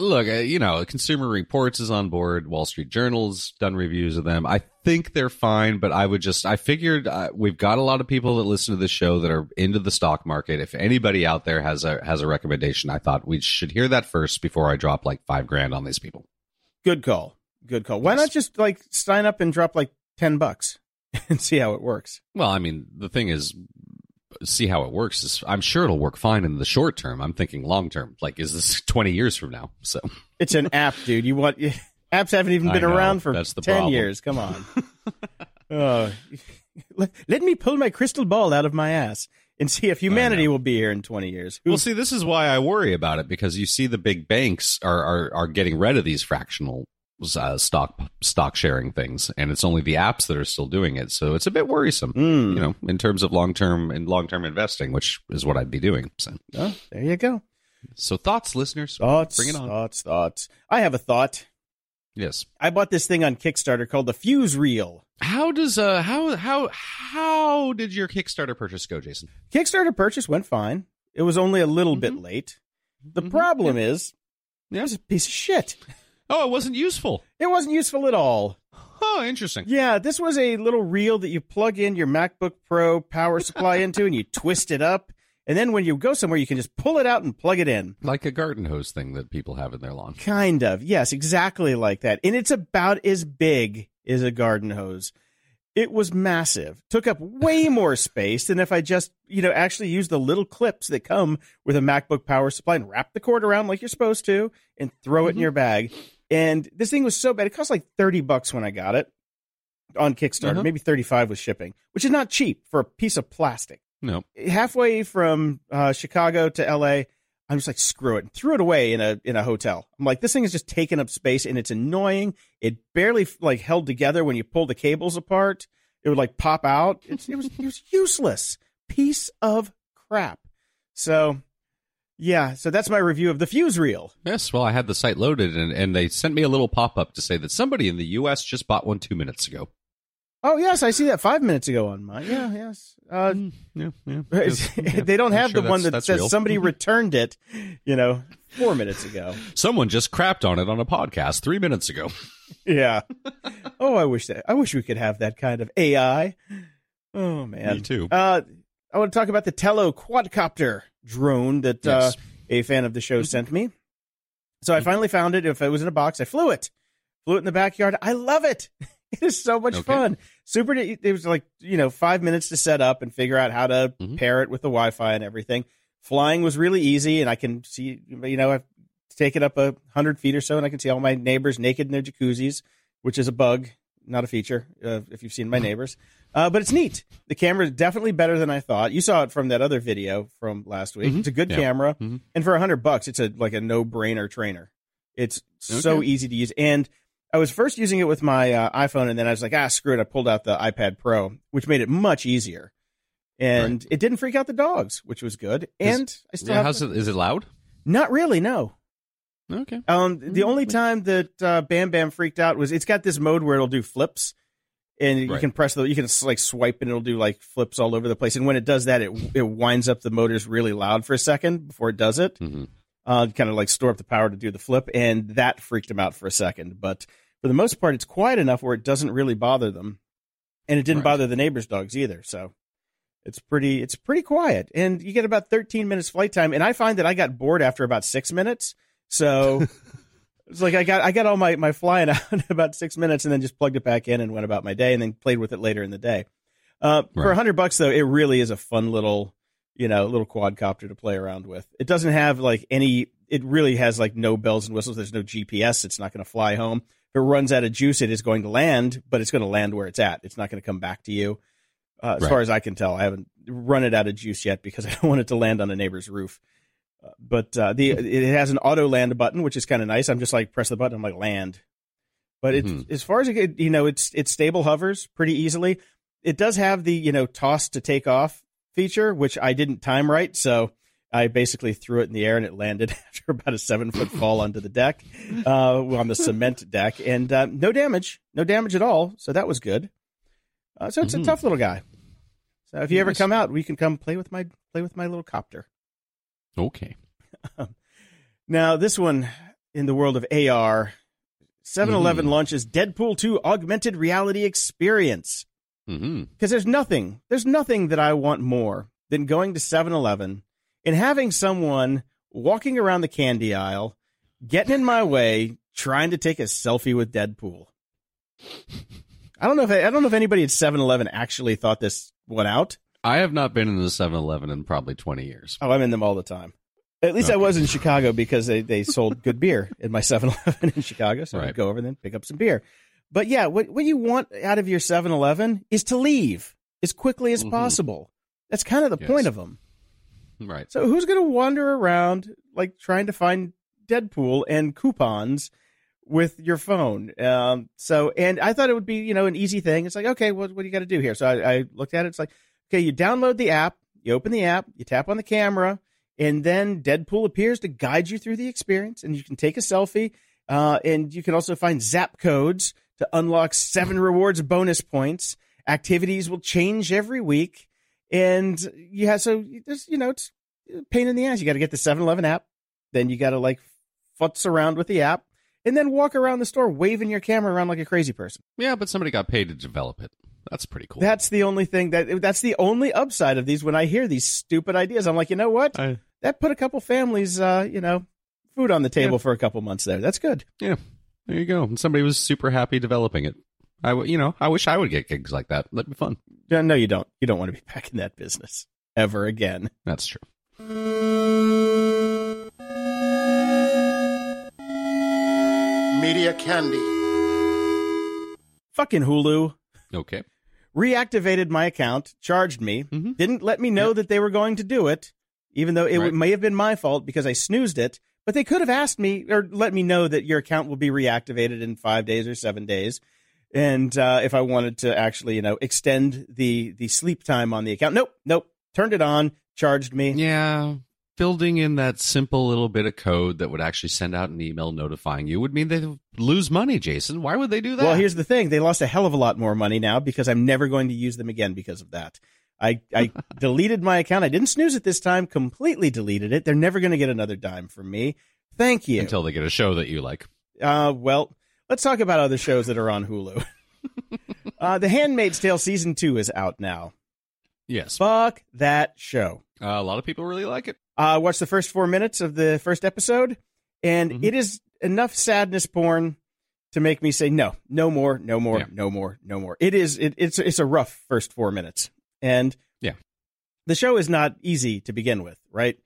Look, uh, you know, Consumer Reports is on board. Wall Street Journal's done reviews of them. I think they're fine, but I would just, I figured uh, we've got a lot of people that listen to the show that are into the stock market. If anybody out there has a has a recommendation, I thought we should hear that first before I drop like five grand on these people. good call, good call. Why Yes. not just like sign up and drop like ten bucks and see how it works? Well, I mean, the thing is, see how it works. I'm sure it'll work fine in the short term. I'm thinking long term. Like, is this 20 years from now? So. It's an app, dude. You want apps haven't even been know. around for That's the ten problem. years. Come on. Oh, let, let me pull my crystal ball out of my ass. and see if humanity will be here in 20 years. Well, see, this is why I worry about it because you see the big banks are are, are getting rid of these fractional uh, stock stock sharing things, and it's only the apps that are still doing it. So it's a bit worrisome, Mm. you know, in terms of long term and long term investing, which is what I'd be doing. So, Oh, there you go. so thoughts, listeners? Thoughts, Bring it on. thoughts, thoughts. I have a thought. Yes. I bought this thing on Kickstarter called the Fuse Reel. How does uh how how how did your Kickstarter purchase go, Jason? Kickstarter purchase went fine. It was only a little bit late. The Mhm. problem is, Yeah. it was a piece of shit. Oh, it wasn't useful. It wasn't useful at all. Oh, interesting. Yeah, this was a little reel that you plug in your MacBook Pro power supply into and you twist it up. And then when you go somewhere, you can just pull it out and plug it in. Like a garden hose thing that people have in their lawn. Kind of. Yes, exactly like that. And it's about as big as a garden hose. It was massive. Took up way more space than if I just, you know, actually used the little clips that come with a MacBook power supply and wrap the cord around like you're supposed to and throw it in Mhm. your bag. And this thing was so bad. It cost like 30 bucks when I got it on Kickstarter. Uh-huh. Maybe 35 with shipping, which is not cheap for a piece of plastic No. halfway from uh, Chicago to LA, I'm just like screw it, and threw it away in a in a hotel. I'm like, this thing is just taking up space and it's annoying. It barely like held together when you pull the cables apart. It would like pop out. It's, it was it was useless piece of crap. So yeah, so that's my review of the Fuse Reel. Yes, well, I had the site loaded and, and they sent me a little pop up to say that somebody in the US just bought one two minutes ago. Oh yes, I see that five minutes ago on mine. Yeah, yes. Uh, Mm, yeah, yeah. Yeah. they don't I'm have sure the one that says real. somebody returned it, you know, four minutes ago. Someone just crapped on it on a podcast three minutes ago. Yeah. oh, I wish that. I wish we could have that kind of AI. Oh man. Me too. Uh, I want to talk about the Tello quadcopter drone that uh, a fan of the show Mm-hmm. sent me. So I finally found it. If it was in a box, I flew it. Flew it in the backyard. I love it. It is so much Okay. fun. Super. It was like you know five minutes to set up and figure out how to Mhm. pair it with the Wi-Fi and everything. Flying was really easy, and I can see. You know, I've take it up a hundred feet or so, and I can see all my neighbors naked in their jacuzzis, which is a bug, not a feature. Uh, if you've seen my neighbors, uh, but it's neat. The camera is definitely better than I thought. You saw it from that other video from last week. Mhm. It's a good Yeah. camera, Mhm. and for a hundred bucks, it's a like a no brainer trainer. It's so easy to use, and I was first using it with my uh, iPhone, and then I was like, ah, screw it. I pulled out the iPad Pro, which made it much easier, and Right. it didn't freak out the dogs, which was good. Is- And I still Yeah, have how's it? Is it loud? not really no. Okay. Um, the Mm, only time that uh, Bam Bam freaked out was it's got this mode where it'll do flips, and you can press the you can like swipe and it'll do like flips all over the place. And when it does that, it it winds up the motors really loud for a second before it does it. Mhm. Uh, kind of like store up the power to do the flip, and that freaked him out for a second. But for the most part, it's quiet enough where it doesn't really bother them, and it didn't Right. bother the neighbors' dogs either. So. It's pretty. It's pretty quiet, and you get about 13 minutes flight time. And I find that I got bored after about six minutes. So it's like I got I got all my my flying out in about six minutes, and then just plugged it back in and went about my day, and then played with it later in the day. Uh, For Right. a hundred bucks though, it really is a fun little you know little quadcopter to play around with. It doesn't have like any. It really has like no bells and whistles. There's no GPS. It's not going to fly home. If it runs out of juice, it is going to land, but it's going to land where it's at. It's not going to come back to you. Uh, as Right. far as I can tell, I haven't run it out of juice yet because I don't want it to land on a neighbor's roof. Uh, but uh, the it has an auto land button, which is kind of nice. I'm just like press the button, I'm like land. But it's Mhm. as far as it, you know, it's it's stable hovers pretty easily. It does have the you know toss to take off feature, which I didn't time right, so I basically threw it in the air and it landed after about a seven foot fall onto the deck, uh, on the cement deck, and uh, no damage, no damage at all. So that was good. Uh, so it's Mhm. a tough little guy. So if you ever come out, we can come play with my play with my little copter. Okay. Now, this one in the world of AR, 7 Eleven Mhm. launches Deadpool 2 augmented reality experience. Because there's nothing, there's nothing that I want more than going to 7 And having someone walking around the candy aisle, getting in my way, trying to take a selfie with Deadpool. I don't know if I don't know if anybody at 7 Eleven actually thought this one out. I have not been in the 7-Eleven in probably 20 years. Oh, I'm in them all the time. At least I was in Chicago because they, they sold good beer in my 7-Eleven in Chicago. So I'd go over there and then pick up some beer. But yeah, what, what you want out of your 7-Eleven is to leave as quickly as Mhm. possible. That's kind of the Yes. point of them. Right. So who's going to wander around like trying to find Deadpool and coupons with your phone? Um, so, and I thought it would be, you know, an easy thing. It's like, okay, what, what do you got to do here? So I, I looked at it. It's like, okay, you download the app, you open the app, you tap on the camera, and then Deadpool appears to guide you through the experience, and you can take a selfie. Uh, and you can also find zap codes to unlock seven rewards bonus points. Activities will change every week. And yeah, so there's, you know, it's a pain in the ass. You got to get the 7 Eleven app. Then you got to like futz around with the app and then walk around the store waving your camera around like a crazy person. Yeah, but somebody got paid to develop it. That's pretty cool. That's the only thing that that's the only upside of these when I hear these stupid ideas. I'm like, you know what? I- That put a couple families, uh, you know, food on the table Yeah. for a couple months there. That's good. yeah, there you go. And somebody was super happy developing it. I, w- you know, I wish I would get gigs like that. That'd be fun. No, no, you don't. You don't want to be back in that business ever again. That's true. Media Candy. Fucking Hulu. Okay. reactivated my account, charged me, Mhm. didn't let me know that they were going to do it, even though it Right. may have been my fault because I snoozed it. But they could have asked me or let me know that your account will be reactivated in five days or seven days. And uh, if I wanted to actually, you know, extend the the sleep time on the account, nope, nope, turned it on, charged me. Yeah, building in that simple little bit of code that would actually send out an email notifying you would mean they lose money, Jason. Why would they do that? Well, here's the thing: they lost a hell of a lot more money now because I'm never going to use them again because of that. I, I deleted my account. I didn't snooze it this time. Completely deleted it. They're never going to get another dime from me. Thank you. until they get a show that you like. Uh, well, let's talk about other shows that are on Hulu. uh, the Handmaid's Tale season two is out now. Yes, Fuck that show. uh, a lot of people really like it. Uh, watch the first four minutes of the first episode, and Mhm. it is enough sadness porn to make me say no, no more, no more, Yeah. no more, no more. It is. It, it's it's a rough first four minutes, and Yeah. the show is not easy to begin with, right?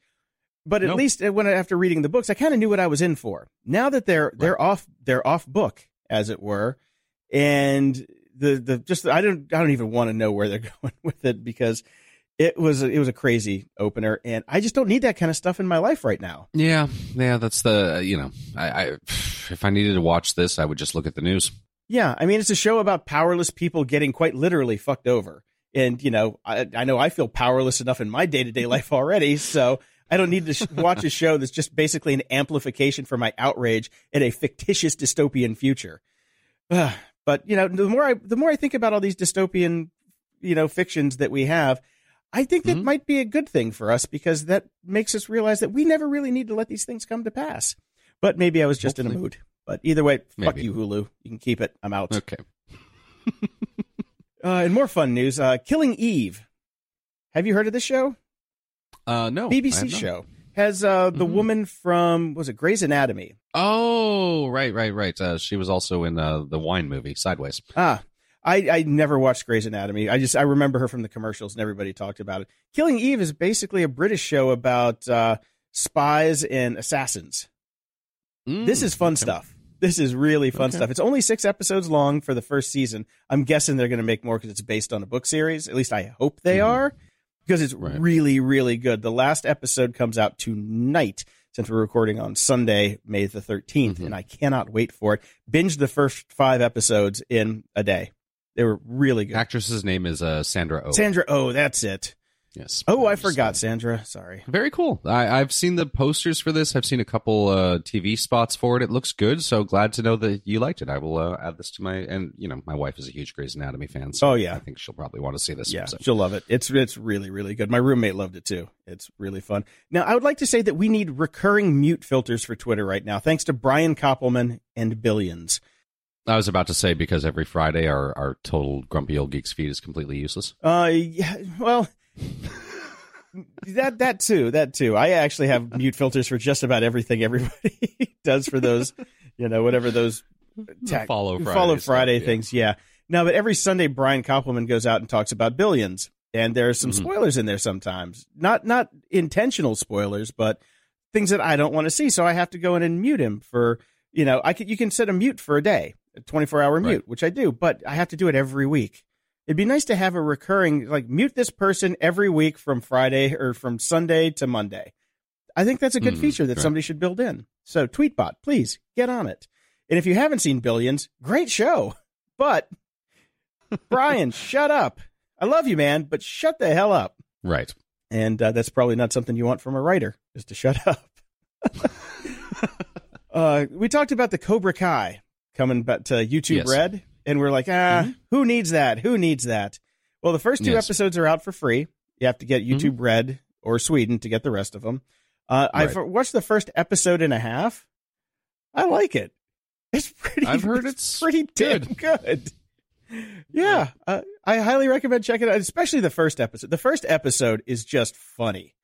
But at No. least uh, when I- after reading the books, I kind of knew what I was in for. Now that they're they're off they're off book, as it were, and the the just I don't I don't even want to know where they're going with it because it was a, it was a crazy opener, and I just don't need that kind of stuff in my life right now. Yeah, yeah, that's the you know, I, I if I needed to watch this, I would just look at the news. Yeah, I mean it's a show about powerless people getting quite literally fucked over, and you know I I know I feel powerless enough in my day to day life already, so. I don't need to sh- watch a show that's just basically an amplification for my outrage at a fictitious dystopian future. But you know, the more I the more I think about all these dystopian, you know, fictions that we have, I think that Mhm. might be a good thing for us because that makes us realize that we never really need to let these things come to pass. But maybe I was just in a mood. But either way, fuck you, Hulu. You can keep it. I'm out. Okay. Uh, and more fun news: uh, Killing Eve. Have you heard of this show? Uh, no, BBC show has uh, the Mhm. woman from was it Grey's Anatomy? Oh, right, right, right. Uh, she was also in uh, the wine movie Sideways. Ah, I, I never watched Grey's Anatomy. I just I remember her from the commercials and everybody talked about it. Killing Eve is basically a British show about uh, spies and assassins. This Mm, is fun okay. stuff. This is really fun Okay. stuff. It's only six episodes long for the first season. I'm guessing they're going to make more because it's based on a book series. At least I hope they Mhm. are because it's Right. really, really good. The last episode comes out tonight since we're recording on Sunday, May the 13th, Mhm. and I cannot wait for it. Binge the first five episodes in a day. They were really good. Actress's name is uh, Sandra Oh. Sandra, oh, that's it. Yes. Oh, I forgot Sandra. Sorry. Very cool. I, I've seen the posters for this. I've seen a couple uh, TV spots for it. It looks good. So glad to know that you liked it. I will uh, add this to my and you know my wife is a huge Grey's Anatomy fan. So Oh, yeah. I think she'll probably want to see this. Yeah, So. she'll love it. It's it's really really good. My roommate loved it too. It's really fun. Now, I would like to say that we need recurring mute filters for Twitter right now, thanks to Brian Koppelman and Billions. I was about to say because every Friday our our total grumpy old geeks feed is completely useless. Uh, yeah, well, that that too, that too. I actually have mute filters for just about everything everybody does for those, you know, whatever those tac- Follow Friday follow Friday yeah. things. Yeah. No, but every Sunday, Brian Koppelman goes out and talks about Billions, and there are some Mhm. spoilers in there sometimes. Not not intentional spoilers, but things that I don't want to see. So I have to go in and mute him for you know I can you can set a mute for a day, a 24 hour mute, Right. which I do, but I have to do it every week. It'd be nice to have a recurring, like, mute this person every week from Friday or from Sunday to Monday. I think that's a good Mm, feature that somebody should build in. So, Tweetbot, please get on it. And if you haven't seen Billions, great show. But, Brian, shut up. I love you, man, but shut the hell up. Right. And uh, that's probably not something you want from a writer, is to shut up. uh, we talked about the Cobra Kai coming back to YouTube Yes. Red, and we're like, ah, who needs that? Who needs that? Well, the first two Yes. episodes are out for free. You have to get YouTube Red or Sweden to get the rest of them. Uh, I've watched the first episode and a half. I like it. It's pretty. I've heard it's pretty damn good. Yeah, uh, I highly recommend checking it out, especially the first episode. The first episode is just funny.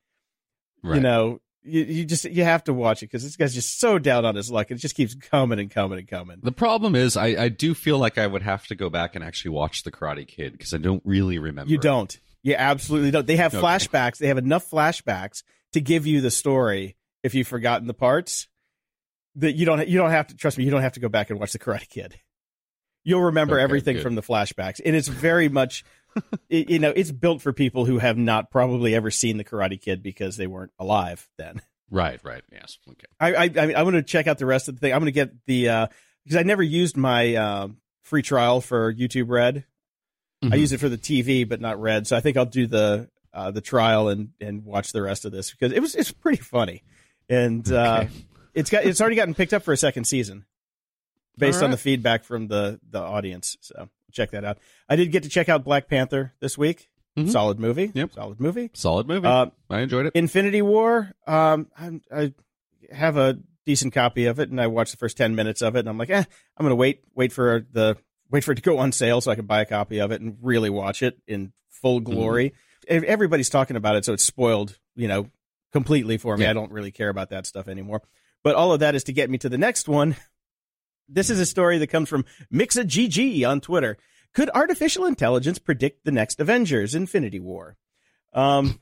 Right. You know, you, you just you have to watch it because this guy's just so down on his luck. It just keeps coming and coming and coming. The problem is, I, I do feel like I would have to go back and actually watch The Karate Kid because I don't really remember. You don't. You absolutely don't. They have Okay. flashbacks. They have enough flashbacks to give you the story if you've forgotten the parts. That you don't. You don't have to trust me. You don't have to go back and watch the Karate Kid. You'll remember Okay, everything good. from the flashbacks, and it's very much, it, you know, it's built for people who have not probably ever seen the Karate Kid because they weren't alive then. Right. Right. Yes. Okay. I I I going to check out the rest of the thing. I'm going to get the uh because I never used my uh, free trial for YouTube Red. I Mhm. use it for the TV, but not Red. So I think I'll do the uh, the trial and and watch the rest of this because it was it's pretty funny, and uh, Okay. it's got it's already gotten picked up for a second season based All on the feedback from the the audience. So check that out. I did get to check out Black Panther this week. Mhm. Solid movie. Yep. Solid movie. Solid movie. Uh, I enjoyed it. Infinity War. Um, I, I have a decent copy of it, and I watched the first ten minutes of it, and I'm like, eh, I'm gonna wait, wait for the wait for it to go on sale so I can buy a copy of it and really watch it in full glory. Ev- Everybody's talking about it, so it's spoiled, you know, completely for me. Yeah. I don't really care about that stuff anymore. But all of that is to get me to the next one. This is a story that comes from MixaGG on Twitter. Could artificial intelligence predict the next Avengers Infinity War? Um,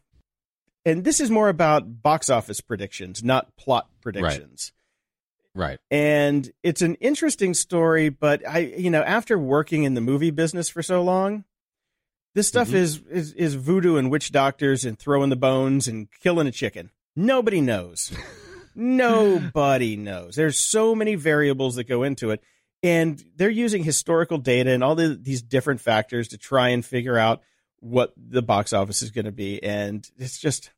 and this is more about box office predictions, not plot predictions. right. And it's an interesting story, but I, you know, after working in the movie business for so long, this stuff Mhm. is, is is voodoo and witch doctors and throwing the bones and killing a chicken. Nobody knows. Nobody knows. There's so many variables that go into it, and they're using historical data and all the, these different factors to try and figure out what the box office is going to be. And it's just,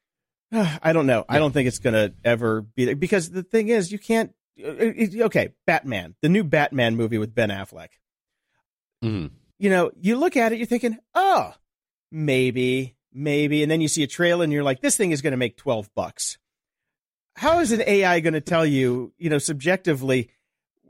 I don't know. I don't think it's going to ever be there because the thing is, you can't. it- it- Okay, Batman, the new Batman movie with Ben Affleck. Mhm. You know, you look at it, you're thinking, oh, maybe, maybe, and then you see a trailer and you're like, this thing is going to make twelve bucks. How is an AI going to tell you, you know, subjectively,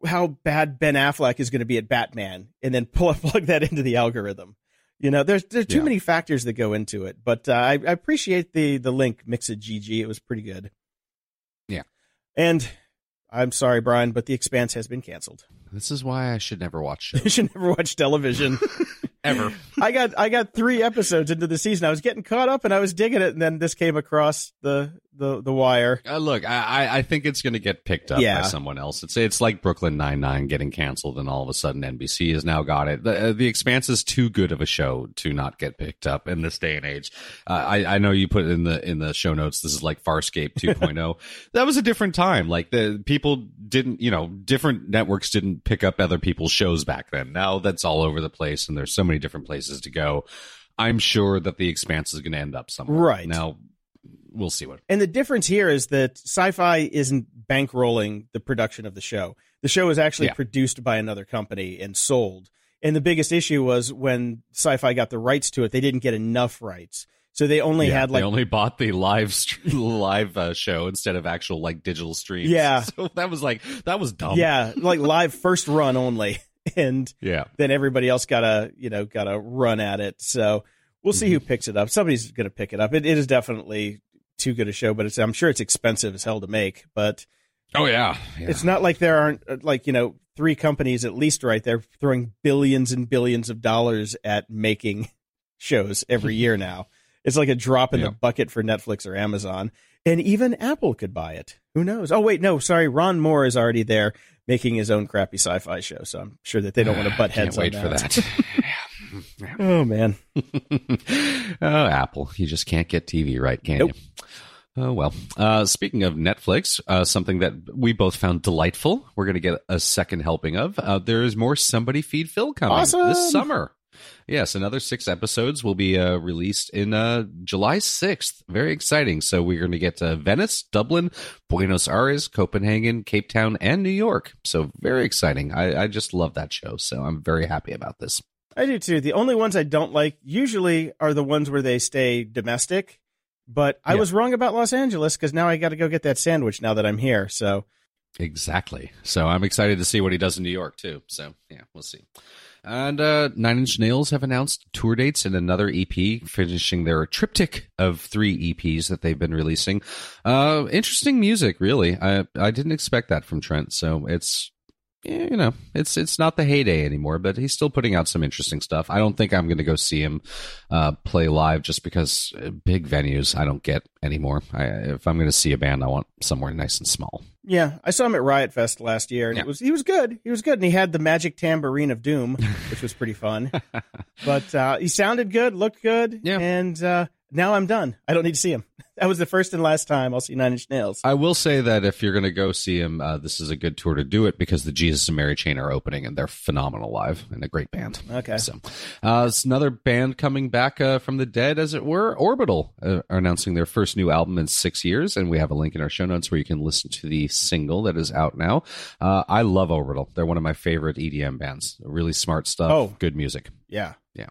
how bad Ben Affleck is going to be at Batman, and then pull plug that into the algorithm? You know, there's there's too Yeah. many factors that go into it. But uh, I, I appreciate the the link mix it GG. It was pretty good. Yeah. And I'm sorry, Brian, but The Expanse has been canceled. This is why I should never watch You should never watch television. ever. I got I got three episodes into the season. I was getting caught up and I was digging it, and then this came across the the the wire. Uh, look, I, I- think it's going to get picked up Yeah. by someone else. It's it's like Brooklyn Nine Nine getting canceled, and all of a sudden NBC has now got it. The, uh, the Expanse is too good of a show to not get picked up in this day and age. Uh, I I know you put in the in the show notes. This is like Farscape 2.0. that was a different time. Like the people didn't, you know, different networks didn't pick up other people's shows back then. Now that's all over the place, and there's so many different places to go. I'm sure that the Expanse is going to end up somewhere. Right. now, we'll see what. And the difference here is that Syfy isn't bankrolling the production of the show. The show is actually Yeah. produced by another company and sold. And the biggest issue was when Syfy got the rights to it, they didn't get enough rights. So they only Yeah, had like they only bought the live st- live uh, show instead of actual like digital streams. Yeah. so that was like that was dumb. yeah, like live first run only. And yeah. then everybody else got to you know got to run at it. So we'll see Mm-hmm. who picks it up. Somebody's going to pick it up. It, it is definitely too good a show, but it's I'm sure it's expensive as hell to make. But Oh yeah, yeah. it's not like there aren't uh, like you know three companies at least right there throwing billions and billions of dollars at making shows every year now. It's like a drop in Yeah. the bucket for Netflix or Amazon, and even Apple could buy it. Who knows? Oh wait, no, sorry, Ron Moore is already there making his own crappy sci-fi show, so I'm sure that they don't want to butt Can't heads wait on for that. that. Oh man. oh, Apple, you just can't get TV right, can Nope. you? Oh well. Uh, speaking of Netflix, uh, something that we both found delightful, we're going to get a second helping of. Uh, there is more Somebody Feed Phil coming Awesome. this summer. Yes, another six episodes will be uh, released in uh, July 6th. Very exciting. So we're going to get to Venice, Dublin, Buenos Aires, Copenhagen, Cape Town, and New York. So very exciting. I, I just love that show. So I'm very happy about this. I do too. The only ones I don't like usually are the ones where they stay domestic. But I Yeah. was wrong about Los Angeles because now I got to go get that sandwich now that I'm here. So Exactly. So I'm excited to see what he does in New York too. So yeah, we'll see. And uh, Nine Inch Nails have announced tour dates and another EP, finishing their triptych of three EPs that they've been releasing. Uh, interesting music, really. I I didn't expect that from Trent. So it's yeah, you know, it's it's not the heyday anymore, but he's still putting out some interesting stuff. I don't think I'm going to go see him uh, play live just because uh, big venues I don't get anymore. I, if I'm going to see a band, I want somewhere nice and small. yeah, I saw him at Riot Fest last year, and Yeah. it was he was good. He was good, and he had the magic tambourine of doom, which was pretty fun. but uh, he sounded good, looked good, Yeah. and uh, now I'm done. I don't need to see him. That was the first and last time I'll see Nine Inch Nails. I will say that if you're going to go see him, uh, this is a good tour to do it because the Jesus and Mary Chain are opening and they're phenomenal live and a great band. Okay. So, uh, it's another band coming back uh, from the dead, as it were. Orbital uh, are announcing their first new album in six years, and we have a link in our show notes where you can listen to the single that is out now. Uh, I love Orbital; they're one of my favorite EDM bands. Really smart stuff, Oh. good music. Yeah. Yeah.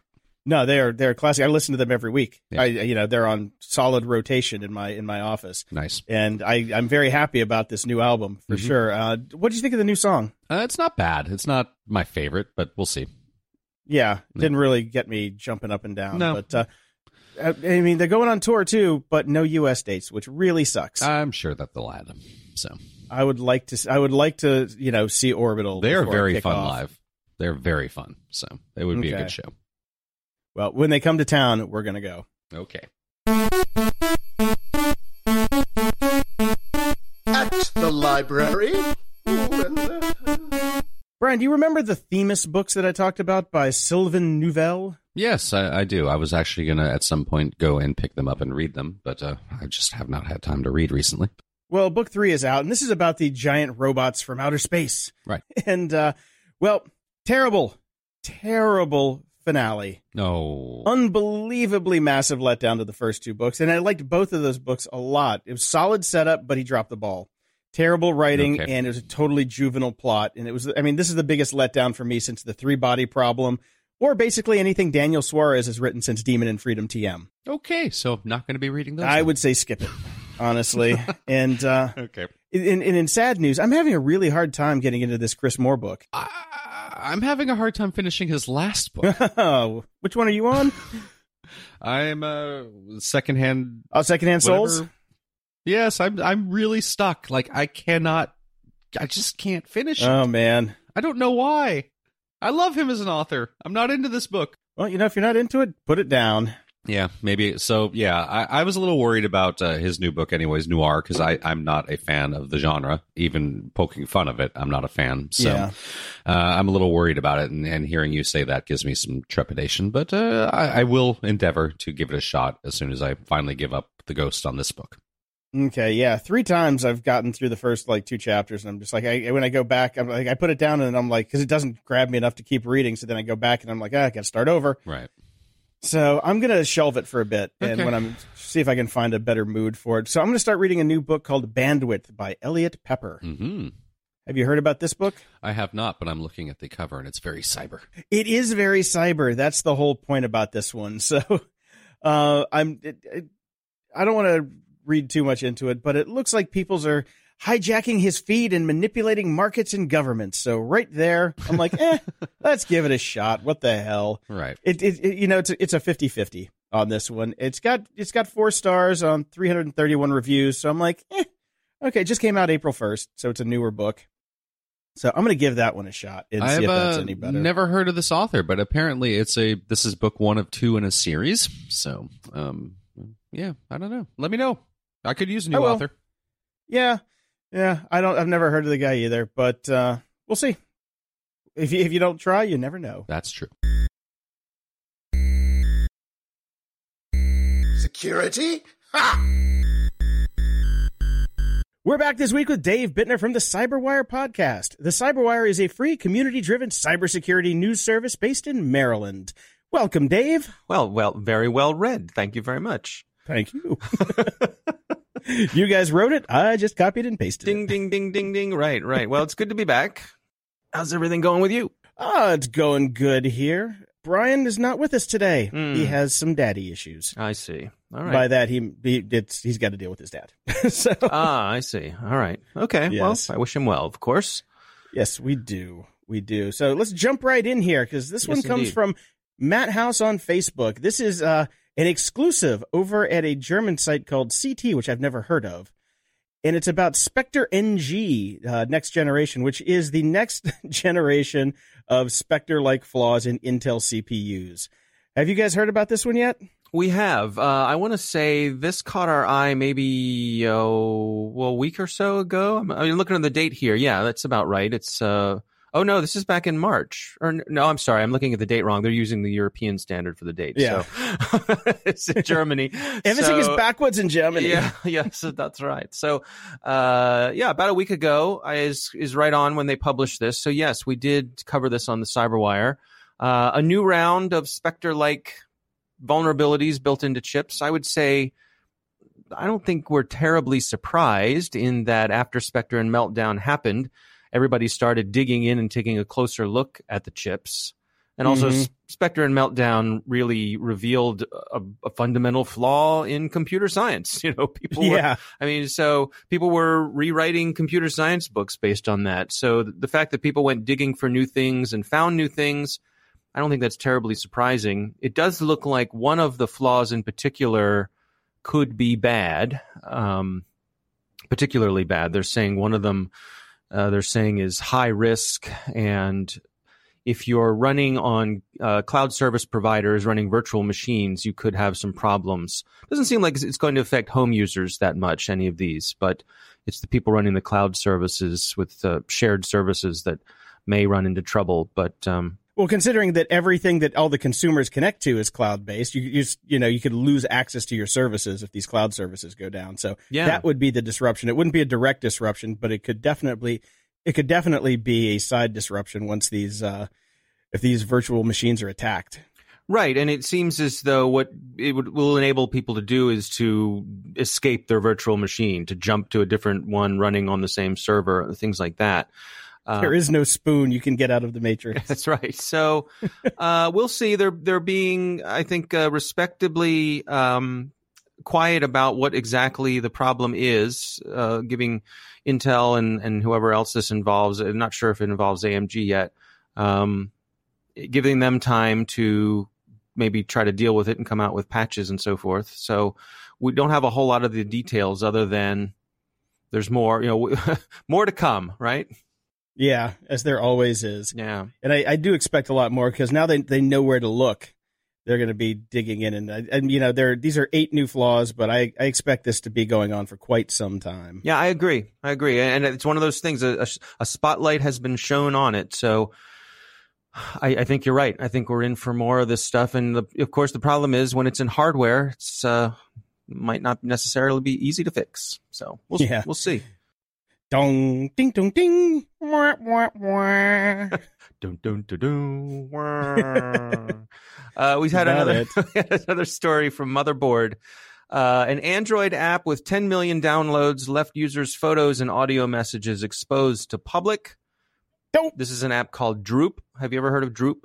No, they're they're classic. I listen to them every week. Yeah. I you know they're on solid rotation in my in my office, Nice. and I I'm very happy about this new album for Mhm. sure. Uh, what do you think of the new song? Uh, it's not bad. It's not my favorite, but we'll see. Yeah, didn't really get me jumping up and down. No. but uh, I mean they're going on tour too, but no U.S. dates, which really sucks. I'm sure that they'll add them. So I would like to I would like to you know see Orbital. they are very fun off. live. They're very fun. So it would be a good show. Well, when they come to town, we're gonna go. Okay. At the library. Ooh, Brian, do you remember the Themis books that I talked about by Sylvain Neuvel? Yes, I, I do. I was actually going to at some point go and pick them up and read them, but uh, I just have not had time to read recently. Well, book three is out, and this is about the giant robots from outer space. Right. And, uh, well, terrible, terrible finale. No. Unbelievably massive letdown to the first two books. And I liked both of those books a lot. It was solid setup, but he dropped the ball. Terrible writing, Okay. and it was a totally juvenile plot. And it was, I mean, this is the biggest letdown for me since the three body problem, or basically anything Daniel Suarez has written since Daemon and Freedom TM. Okay, so I'm not going to be reading those. I then. would say skip it, honestly. and, uh, Okay. In, in, in sad news, I'm having a really hard time getting into this Chris Moore book. I, I'm having a hard time finishing his last book. Which one are you on? I'm uh, secondhand. Oh, Secondhand Souls? Yes, I'm. I'm really stuck. Like I cannot. I just can't finish it. Oh, man. I don't know why. I love him as an author. I'm not into this book. Well, you know, if you're not into it, put it down. Yeah, maybe. So, yeah, I, I was a little worried about uh, his new book, anyways, Noir, because I'm not a fan of the genre. Even poking fun of it, I'm not a fan. So, Yeah. uh, I'm a little worried about it. And, and hearing you say that gives me some trepidation. But uh, I, I will endeavor to give it a shot as soon as I finally give up the ghost on this book. Okay, yeah. Three times I've gotten through the first like two chapters, and I'm just like, I, when I go back, I'm like, I put it down, and I'm like, because it doesn't grab me enough to keep reading. So then I go back, and I'm like, ah, I got to start over. Right. So I'm gonna shelve it for a bit, and Okay. when I'm see if I can find a better mood for it. So I'm gonna start reading a new book called Bandwidth by Eliot Peper. hmm Have you heard about this book? I have not, but I'm looking at the cover and it's very cyber. It is very cyber. That's the whole point about this one. So, uh, I'm, it, it, I don't want to read too much into it, but it looks like people's are hijacking his feed and manipulating markets and governments. So right there, I'm like, eh, let's give it a shot. What the hell? Right. It, it, it you know, it's a, it's a 50-50 on this one. It's got, it's got four stars on 331 reviews. So I'm like, eh, okay. It just came out April 1st. So it's a newer book. So I'm going to give that one a shot and see I've if that's uh, any better. never heard of this author, but apparently it's a this is book one of two in a series. So, um, yeah, I don't know. Let me know. I could use a new author. Yeah, yeah, I don't. I've never heard of the guy either, but uh, we'll see. If you, if you don't try, you never know. That's true. Security? Ha! We're back this week with Dave Bittner from the Cyberwire podcast. The Cyberwire is a free, community driven cybersecurity news service based in Maryland. Welcome, Dave. Well, well, very well read. Thank you very much. Thank you. you guys wrote it. I just copied and pasted Ding, it. ding, ding, ding, ding. Right, right. Well, it's good to be back. How's everything going with you? Oh, it's going good here. Brian is not with us today. Hmm. He has some daddy issues. I see. All right. By that, he, he it's he's got to deal with his dad. so ah, I see. All right. Okay. Yes. Well, I wish him well, of course. yes, we do, we do. So let's jump right in here because this one comes indeed. from Matt House on Facebook. This is uh, an exclusive over at a German site called c't, which I've never heard of. And it's about Spectre NG uh, next generation, which is the next generation of Spectre like flaws in Intel CPUs. Have you guys heard about this one yet? We have. Uh, I want to say this caught our eye maybe oh, well, a week or so ago. I'm, I'm looking at the date here. Yeah, that's about right. It's uh, oh no, this is back in March. Or no, I'm sorry, I'm looking at the date wrong. They're using the European standard for the date. Yeah. so it's in Germany. Everything is backwards in Germany. Yeah, yes, that's right. So, uh, yeah, about a week ago is is right on when they published this. So yes, we did cover this on the CyberWire. Uh, a new round of Spectre-like vulnerabilities built into chips. I would say, I don't think we're terribly surprised in that after Spectre and Meltdown happened, everybody started digging in and taking a closer look at the chips. And also, Mhm. Spectre and Meltdown really revealed a, a fundamental flaw in computer science. You know, people were Yeah. I mean, so people were rewriting computer science books based on that. So th- the fact that people went digging for new things and found new things, I don't think that's terribly surprising. It does look like one of the flaws in particular could be bad, um, particularly bad. They're saying one of them, uh, they're saying is high risk and if you're running on uh, cloud service providers running virtual machines, you could have some problems. Doesn't seem like it's going to affect home users that much, any of these, but it's the people running the cloud services with uh, shared services that may run into trouble. But um, Well, considering that everything that all the consumers connect to is cloud based, you you you know you could lose access to your services if these cloud services go down. So yeah, that would be the disruption. It wouldn't be a direct disruption, but it could definitely it could definitely be a side disruption once these uh, if these virtual machines are attacked. Right, and it seems as though what it would, will enable people to do is to escape their virtual machine, to jump to a different one running on the same server, things like that. Uh, there is no spoon you can get out of the matrix. That's right. So uh, we'll see. They're they're being, I think, uh, respectably um, quiet about what exactly the problem is, uh, giving Intel and and whoever else this involves. I'm not sure if it involves AMD yet. Um, giving them time to maybe try to deal with it and come out with patches and so forth. So we don't have a whole lot of the details other than there's more, you know, more to come, right? Yeah, as there always is. Yeah. And I, I do expect a lot more because now they they know where to look. They're going to be digging in, and and you know, there these are eight new flaws, but I, I expect this to be going on for quite some time. Yeah, I agree. I agree, and it's one of those things. A, a, a spotlight has been shown on it, so I, I think you're right. I think we're in for more of this stuff, and the, of course, the problem is when it's in hardware, it's uh, might not necessarily be easy to fix. So we'll Yeah. we'll see. Dong, ding, dong, ding. Wah, wah, wah. Dun, dun, dun, dun. Wah. uh, we've had About another another story from Motherboard. Uh, an Android app with 10 million downloads left users' photos and audio messages exposed to public. Nope. This is an app called Drupe. Have you ever heard of Drupe?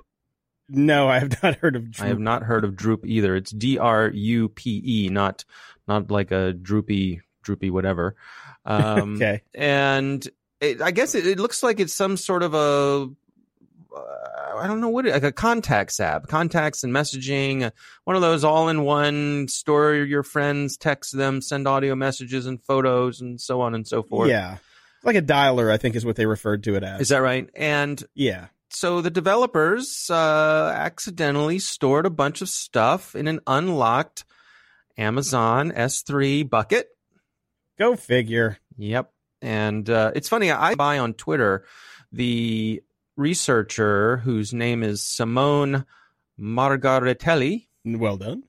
No, I have not heard of. Drupe. I have not heard of Drupe either. It's D R U P E, not not like a droopy droopy whatever. Um, Okay. and it, I guess it, it looks like it's some sort of a uh, I don't know what it, like a contacts app, contacts and messaging, uh, one of those all-in-one store your friends, text them, send audio messages and photos and so on and so forth. Yeah, like a dialer, I think is what they referred to it as. is that right? And yeah. so the developers uh, accidentally stored a bunch of stuff in an unlocked Amazon S3 bucket. Go figure. Yep. And uh, it's funny, I buy on Twitter the researcher whose name is Simone Margaritelli. Well done.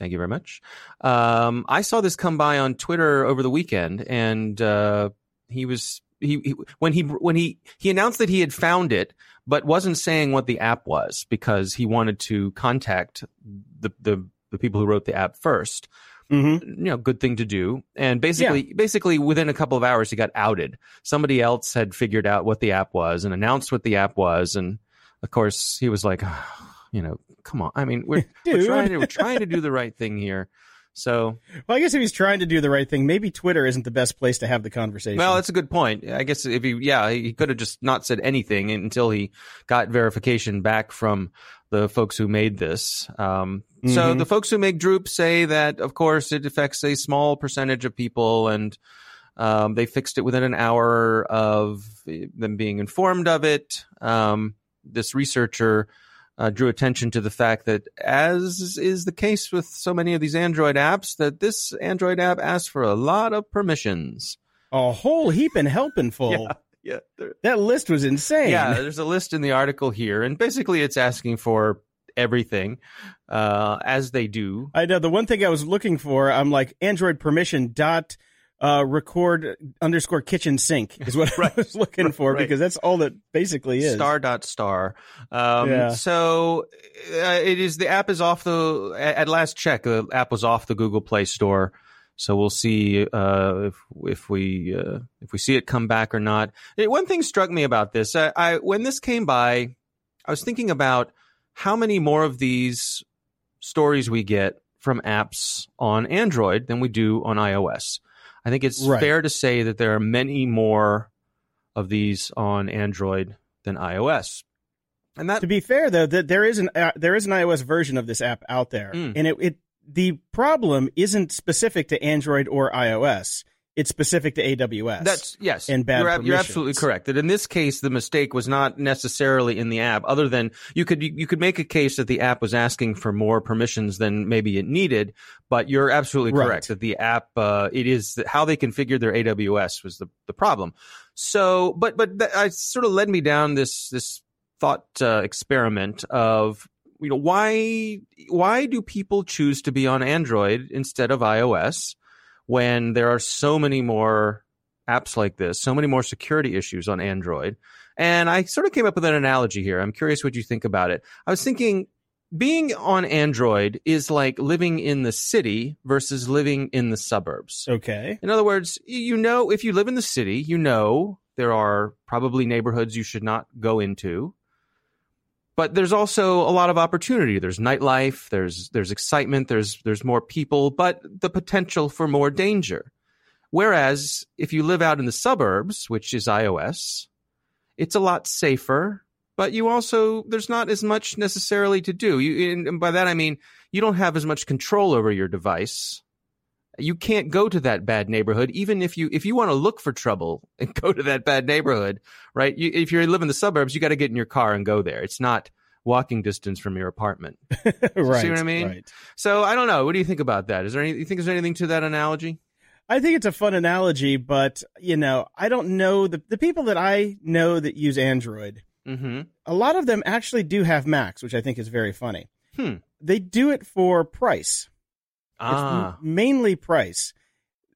Thank you very much. Um, I saw this come by on Twitter over the weekend, and uh, he was he, he when he when he he announced that he had found it, but wasn't saying what the app was because he wanted to contact the the, the people who wrote the app 1st Mm-hmm. You know, good thing to do. And basically, basically within a couple of hours, he got outed. Somebody else had figured out what the app was and announced what the app was, and of course, he was like, "Ah, you know, come on. I mean, we're, we're trying to we're trying to do the right thing here. So, Well, I guess if he's trying to do the right thing, maybe Twitter isn't the best place to have the conversation. well, that's a good point. I guess if he, yeah, he could have just not said anything until he got verification back from the folks who made this. Um, So Mhm. the folks who make Drupe say that, of course, it affects a small percentage of people, and um, they fixed it within an hour of them being informed of it. Um, this researcher uh, drew attention to the fact that, as is the case with so many of these Android apps, that this Android app asks for a lot of permissions. a whole heap and helping full. Yeah, yeah. That list was insane. yeah, there's a list in the article here, and basically it's asking for everything, uh, as they do. I know the one thing I was looking for. I'm like Android permission dot uh, record underscore kitchen sink is what I was looking for Right. because that's all that basically is. Star dot star. Um, Yeah. So uh, it is the app is off the at last check the app was off the Google Play Store. So we'll see uh, if if we uh, if we see it come back or not. Eh, One thing struck me about this. I, I when this came by, I was thinking about how many more of these stories we get from apps on Android than we do on iOS. I think it's Right. fair to say that there are many more of these on Android than iOS. And that To be fair, though, that there is an uh, there is an iOS version of this app out there, Mm. and it, it the problem isn't specific to Android or iOS. It's specific to AWS. That's yes, and bad you're, you're absolutely correct. That in this case, the mistake was not necessarily in the app. Other than you could you could make a case that the app was asking for more permissions than maybe it needed. But you're absolutely Right. correct that the app uh, it is how they configured their AWS was the the problem. So, but but that I sort of led me down this this thought uh, experiment of you know why why do people choose to be on Android instead of iOS when there are so many more apps like this, so many more security issues on Android. And I sort of came up with an analogy here. I'm curious what you think about it. I was thinking being on Android is like living in the city versus living in the suburbs. okay. In other words, you know, if you live in the city, you know there are probably neighborhoods you should not go into. But there's also a lot of opportunity. There's nightlife, there's there's excitement, there's there's more people, but the potential for more danger. Whereas if you live out in the suburbs, which is iOS, it's a lot safer, but you also there's not as much necessarily to do. You and- by that I mean you don't have as much control over your device you can't go to that bad neighborhood even if you if you want to look for trouble and go to that bad neighborhood right you, if you live in the suburbs you got to get in your car and go there it's not walking distance from your apartment right. see what I mean? Right. so i don't know what do you think about that is there any you think there's anything to that analogy I think it's a fun analogy, but you know, I don't know the the people that I know that use Android. mm-hmm A lot of them actually do have Macs, which I think is very funny. Hmm. They do it for price. Ah It's mainly price.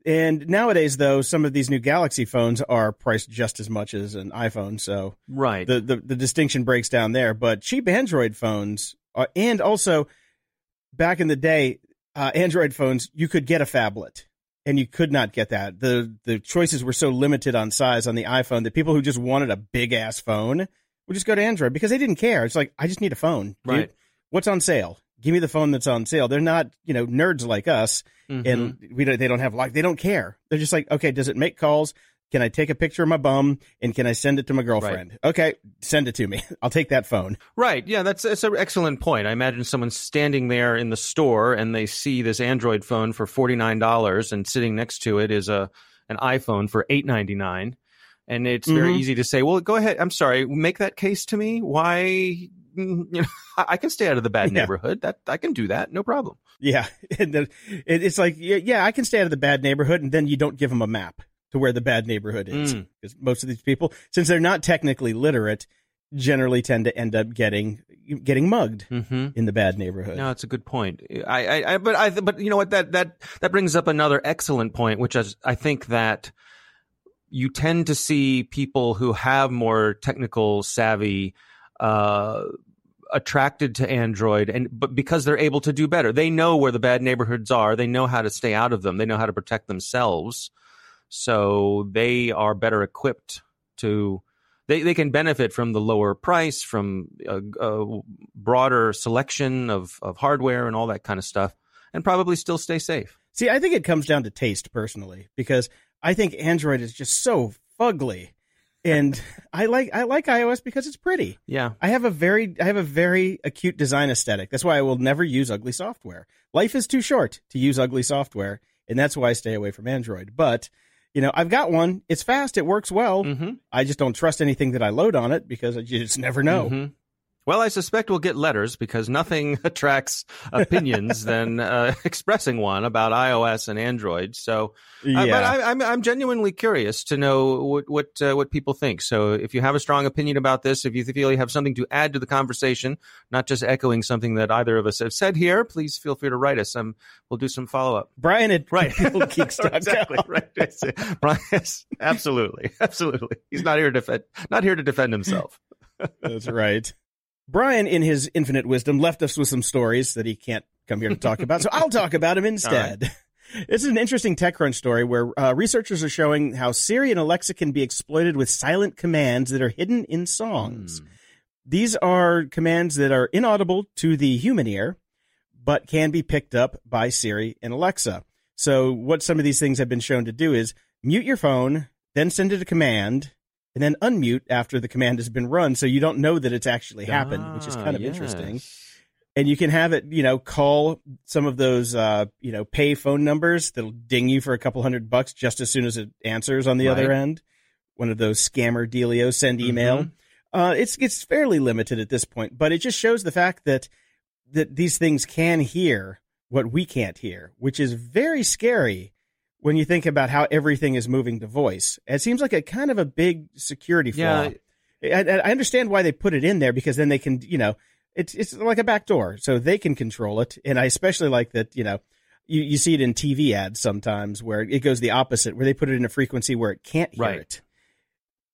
And nowadays, though, some of these new Galaxy phones are priced just as much as an iPhone, so right the the, the distinction breaks down there. But cheap Android phones, are, and also back in the day, uh, Android phones, you could get a phablet, and you could not get that. the The choices were so limited on size on the iPhone that people who just wanted a big ass phone would just go to Android because they didn't care. It's like I just need a phone. dude. Right. What's on sale? Give me the phone that's on sale. They're not, you know, nerds like us Mhm. and we don't, they don't have like they don't care. They're just like, okay, does it make calls? Can I take a picture of my bum and can I send it to my girlfriend? Okay, send it to me. I'll take that phone. Right. Yeah, that's that's an excellent point. I imagine someone standing there in the store and they see this Android phone for forty nine dollars, and sitting next to it is a an iPhone for eight ninety nine, and it's very Mhm. easy to say, "Well, go ahead. I'm sorry. Make that case to me. Why? Mm, You know, I can stay out of the bad Yeah. neighborhood. That I can do that. No problem. Yeah, and then it's like yeah, yeah, I can stay out of the bad neighborhood, and then you don't give them a map to where the bad neighborhood is Mm. because most of these people, since they're not technically literate, generally tend to end up getting getting mugged Mm-hmm. in the bad neighborhood. No, it's a good point. I, I, I, but I, but you know what? That that that brings up another excellent point, which is I think that you tend to see people who have more technical savvy uh, attracted to Android, and but because they're able to do better, they know where the bad neighborhoods are. They know how to stay out of them. They know how to protect themselves, so they are better equipped to. They, they can benefit from the lower price, from a, a broader selection of, of hardware and all that kind of stuff, and probably still stay safe. See, I think it comes down to taste personally because I think Android is just so fugly, and I like I like iOS because it's pretty. Yeah. I have a very I have a very acute design aesthetic. That's why I will never use ugly software. Life is too short to use ugly software, and that's why I stay away from Android. But you know, I've got one. It's fast. It works well. Mm-hmm. I just don't trust anything that I load on it because you just never know. Mhm. Well, I suspect we'll get letters because nothing attracts opinions than uh, expressing one about iOS and Android. So, Yeah. uh, but I, I'm I'm genuinely curious to know what what uh, what people think. So, if you have a strong opinion about this, if you feel you have something to add to the conversation, not just echoing something that either of us have said here, please feel free to write us. Um, we'll do some follow up. Brian at Right. exactly. Right. Brian, yes, absolutely. Absolutely. He's not here to defend, not here to defend himself. That's right. Brian, in his infinite wisdom, left us with some stories that he can't come here to talk about, so I'll talk about him instead. This is an interesting TechCrunch story where uh, researchers are showing how Siri and Alexa can be exploited with silent commands that are hidden in songs. These are commands that are inaudible to the human ear, but can be picked up by Siri and Alexa. So, what some of these things have been shown to do is mute your phone, then send it a command, and then unmute after the command has been run so you don't know that it's actually happened, which is Ah, kind of yes. interesting. And you can have it, you know, call some of those, uh, you know, pay phone numbers that'll ding you for a couple hundred bucks just as soon as it answers on the other end. One of those scammer dealios, send email. Mhm. Uh, it's it's fairly limited at this point, but it just shows the fact that that these things can hear what we can't hear, which is very scary when you think about how everything is moving to voice. It seems like a kind of a big security flaw. Yeah. I, I understand why they put it in there because then they can, you know, it's it's like a back door, so they can control it. And I especially like that, you know, you, you see it in TV ads sometimes where it goes the opposite, where they put it in a frequency where it can't hear Right. it.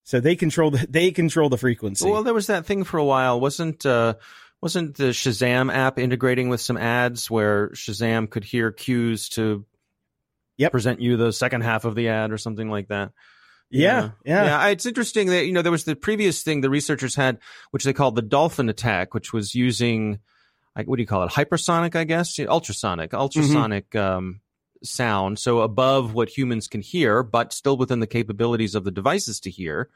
So they control the they control the frequency. Well, there was that thing for a while, wasn't uh, wasn't the Shazam app integrating with some ads where Shazam could hear cues to Yep. present you the second half of the ad or something like that? yeah, yeah, yeah. It's interesting that you know there was the previous thing the researchers had, which they called the dolphin attack, which was using like what do you call it, hypersonic, I guess, ultrasonic, ultrasonic um, sound, so above what humans can hear, but still within the capabilities of the devices to hear.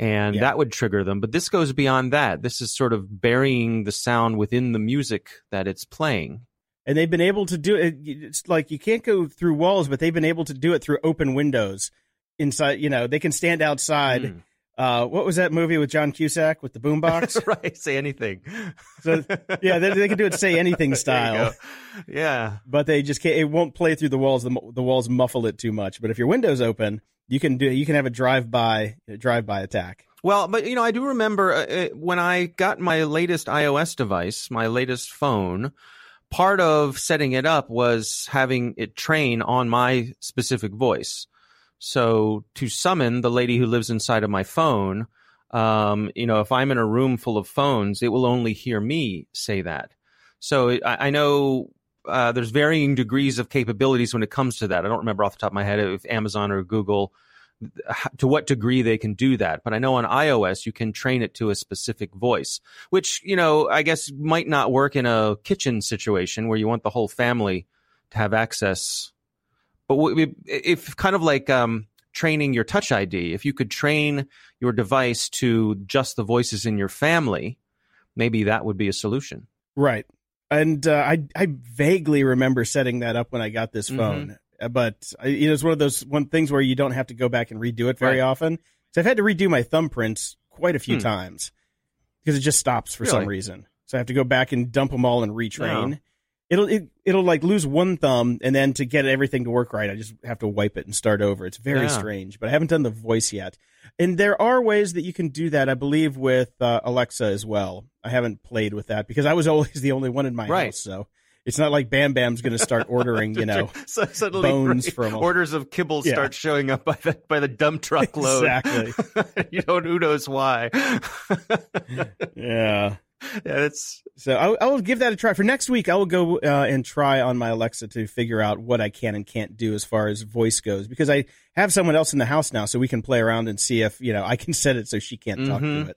And Yeah. that would trigger them. But this goes beyond that. This is sort of burying the sound within the music that it's playing. And they've been able to do it. It's like you can't go through walls, but they've been able to do it through open windows inside. You know, they can stand outside. Mm. Uh, what was that movie with John Cusack with the boombox? right. Say anything. So, yeah, they, they can do it say anything style. Yeah. but they just can't. It won't play through the walls. The, the walls muffle it too much. But if your window's open, you can do. You can have a drive by drive by attack. Well, but you know, I do remember uh, uh, when I got my latest iOS device, my latest phone. Part of setting it up was having it train on my specific voice. So to summon the lady who lives inside of my phone, um, you know, if I'm in a room full of phones, it will only hear me say that. So I, I know uh, there's varying degrees of capabilities when it comes to that. I don't remember off the top of my head if Amazon or Google to what degree they can do that. But I know on iOS you can train it to a specific voice, which you know I guess might not work in a kitchen situation where you want the whole family to have access. But if kind of like um, training your Touch ID, if you could train your device to just the voices in your family, maybe that would be a solution. Right. And uh, I I vaguely remember setting that up when I got this Mhm. phone, but you know, it's one of those one things where you don't have to go back and redo it very Right. often. So I've had to redo my thumbprints quite a few Hmm. times because it just stops for some reason. So I have to go back and dump them all and retrain. it'll it, it'll like lose one thumb, and then to get everything to work right, I just have to wipe it and start over. It's very Yeah. strange, but I haven't done the voice yet. And there are ways that you can do that, I believe, with uh, Alexa as well. I haven't played with that because I was always the only one in my Right. house, so it's not like Bam Bam's going to start ordering, you know. so suddenly bones right, from a- orders of kibble Yeah. start showing up by the by the dump truck load. Exactly. you don't who knows why. Yeah. yeah, it's So I, I will give that a try for next week. I will go uh, and try on my Alexa to figure out what I can and can't do as far as voice goes because I have someone else in the house now, so we can play around and see if you know I can set it so she can't talk Mhm. to it,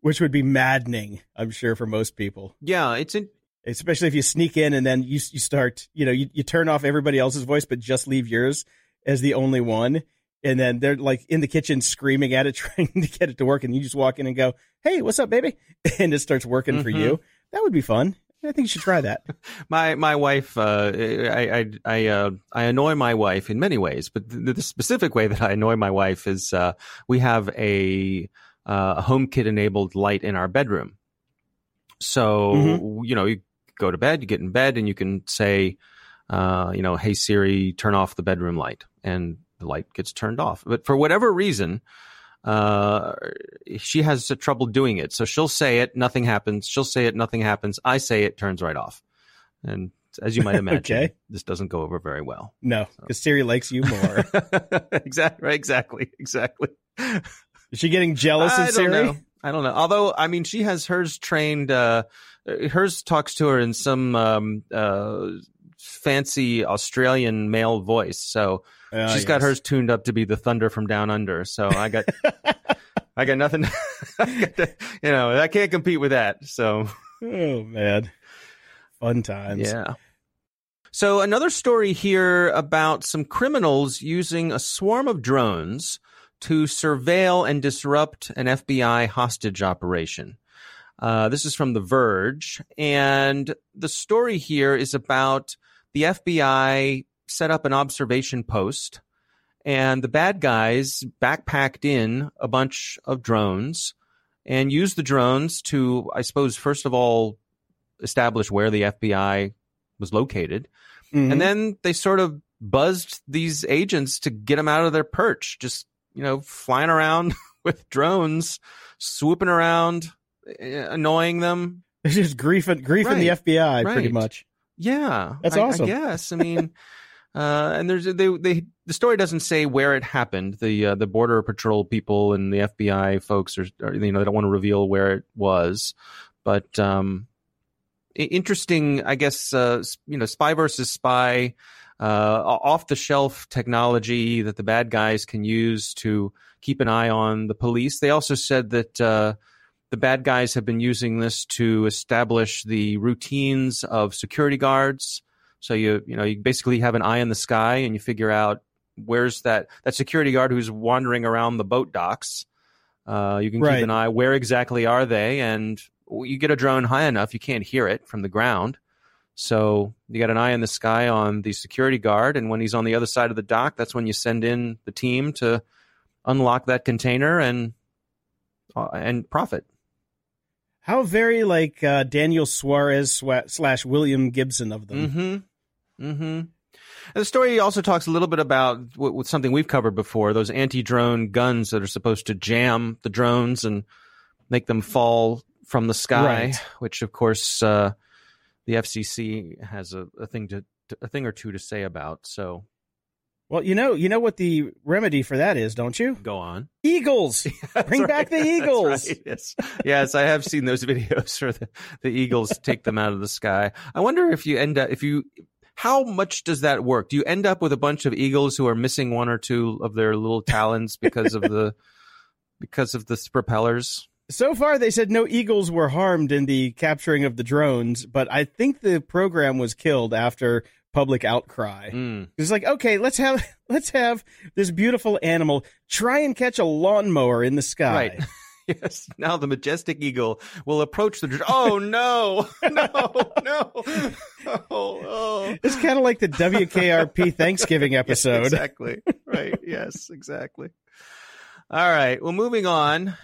which would be maddening, I'm sure, for most people. yeah, it's in, Especially if you sneak in and then you you start, you know, you, you turn off everybody else's voice but just leave yours as the only one. And then they're like in the kitchen screaming at it, trying to get it to work. And you just walk in and go, Hey, what's up, baby? And it starts working for Mhm. you. That would be fun. I think you should try that. my my wife. Uh, I I I, uh, I annoy my wife in many ways, but the, the specific way that I annoy my wife is uh, we have a uh, HomeKit enabled light in our bedroom. So Mm-hmm. you know, you go to bed, you get in bed, and you can say, uh, you know, "Hey Siri, turn off the bedroom light," and the light gets turned off. But for whatever reason, uh, she has trouble doing it. So she'll say it, nothing happens. She'll say it, nothing happens. I say it, turns right off. And as you might imagine, Okay. this doesn't go over very well. No, because Siri likes you more. exactly, right, exactly, exactly. Is she getting jealous I of don't Siri? know. I don't know. Although, I mean, she has hers trained. Uh, hers talks to her in some um, uh, fancy Australian male voice. So Ah, she's got hers tuned up to be the thunder from down under. So I got, I got nothing. I got to- you know, I can't compete with that. So Oh man, fun times. yeah. So another story here about some criminals using a swarm of drones to surveil and disrupt an FBI hostage operation. Uh, this is from The Verge, and the story here is about the FBI set up an observation post, and the bad guys backpacked in a bunch of drones and used the drones to, I suppose, first of all, establish where the FBI was located, Mhm. and then they sort of buzzed these agents to get them out of their perch, just you know, flying around with drones, swooping around, annoying them. it's just grief and grief in the Right, FBI, pretty much. Yeah, That's I- awesome. I guess. I mean, uh, and there's they they the story doesn't say where it happened. The uh, the border patrol people and the FBI folks are, are you know they don't want to reveal where it was, but um, interesting. I guess uh, you know, spy versus spy. Uh, off the shelf technology that the bad guys can use to keep an eye on the police. They also said that uh, the bad guys have been using this to establish the routines of security guards. So you you know you basically have an eye in the sky and you figure out where's that that security guard who's wandering around the boat docks. Uh, you can Right. keep an eye where exactly are they, and you get a drone high enough you can't hear it from the ground. So you got an eye in the sky on the security guard, and when he's on the other side of the dock, that's when you send in the team to unlock that container and uh, and profit. How very like uh, Daniel Suarez slash William Gibson of them. Mm-hmm. Mm-hmm. And the story also talks a little bit about w- with something we've covered before: those anti-drone guns that are supposed to jam the drones and make them fall from the sky. Right. Which, of course, uh, the FCC has a, a thing to a thing or two to say about. So Well, you know, you know what the remedy for that is, don't you? go on. Eagles. Bring That's back the Eagles. right. Yes, yes, I have seen those videos where the, the Eagles take them out of the sky. I wonder if you end up if you how much does that work? Do you end up with a bunch of eagles who are missing one or two of their little talons because of the because of the propellers? So far, they said no eagles were harmed in the capturing of the drones, but I think the program was killed after public outcry. Mm. It's like, okay, let's have let's have this beautiful animal try and catch a lawnmower in the sky. Right. Yes. Now the majestic eagle will approach the. Oh no! No! No! Oh! oh. It's kind of like the WKRP Thanksgiving Yes, episode. exactly. Right. Yes. Exactly. All right. Well, moving on.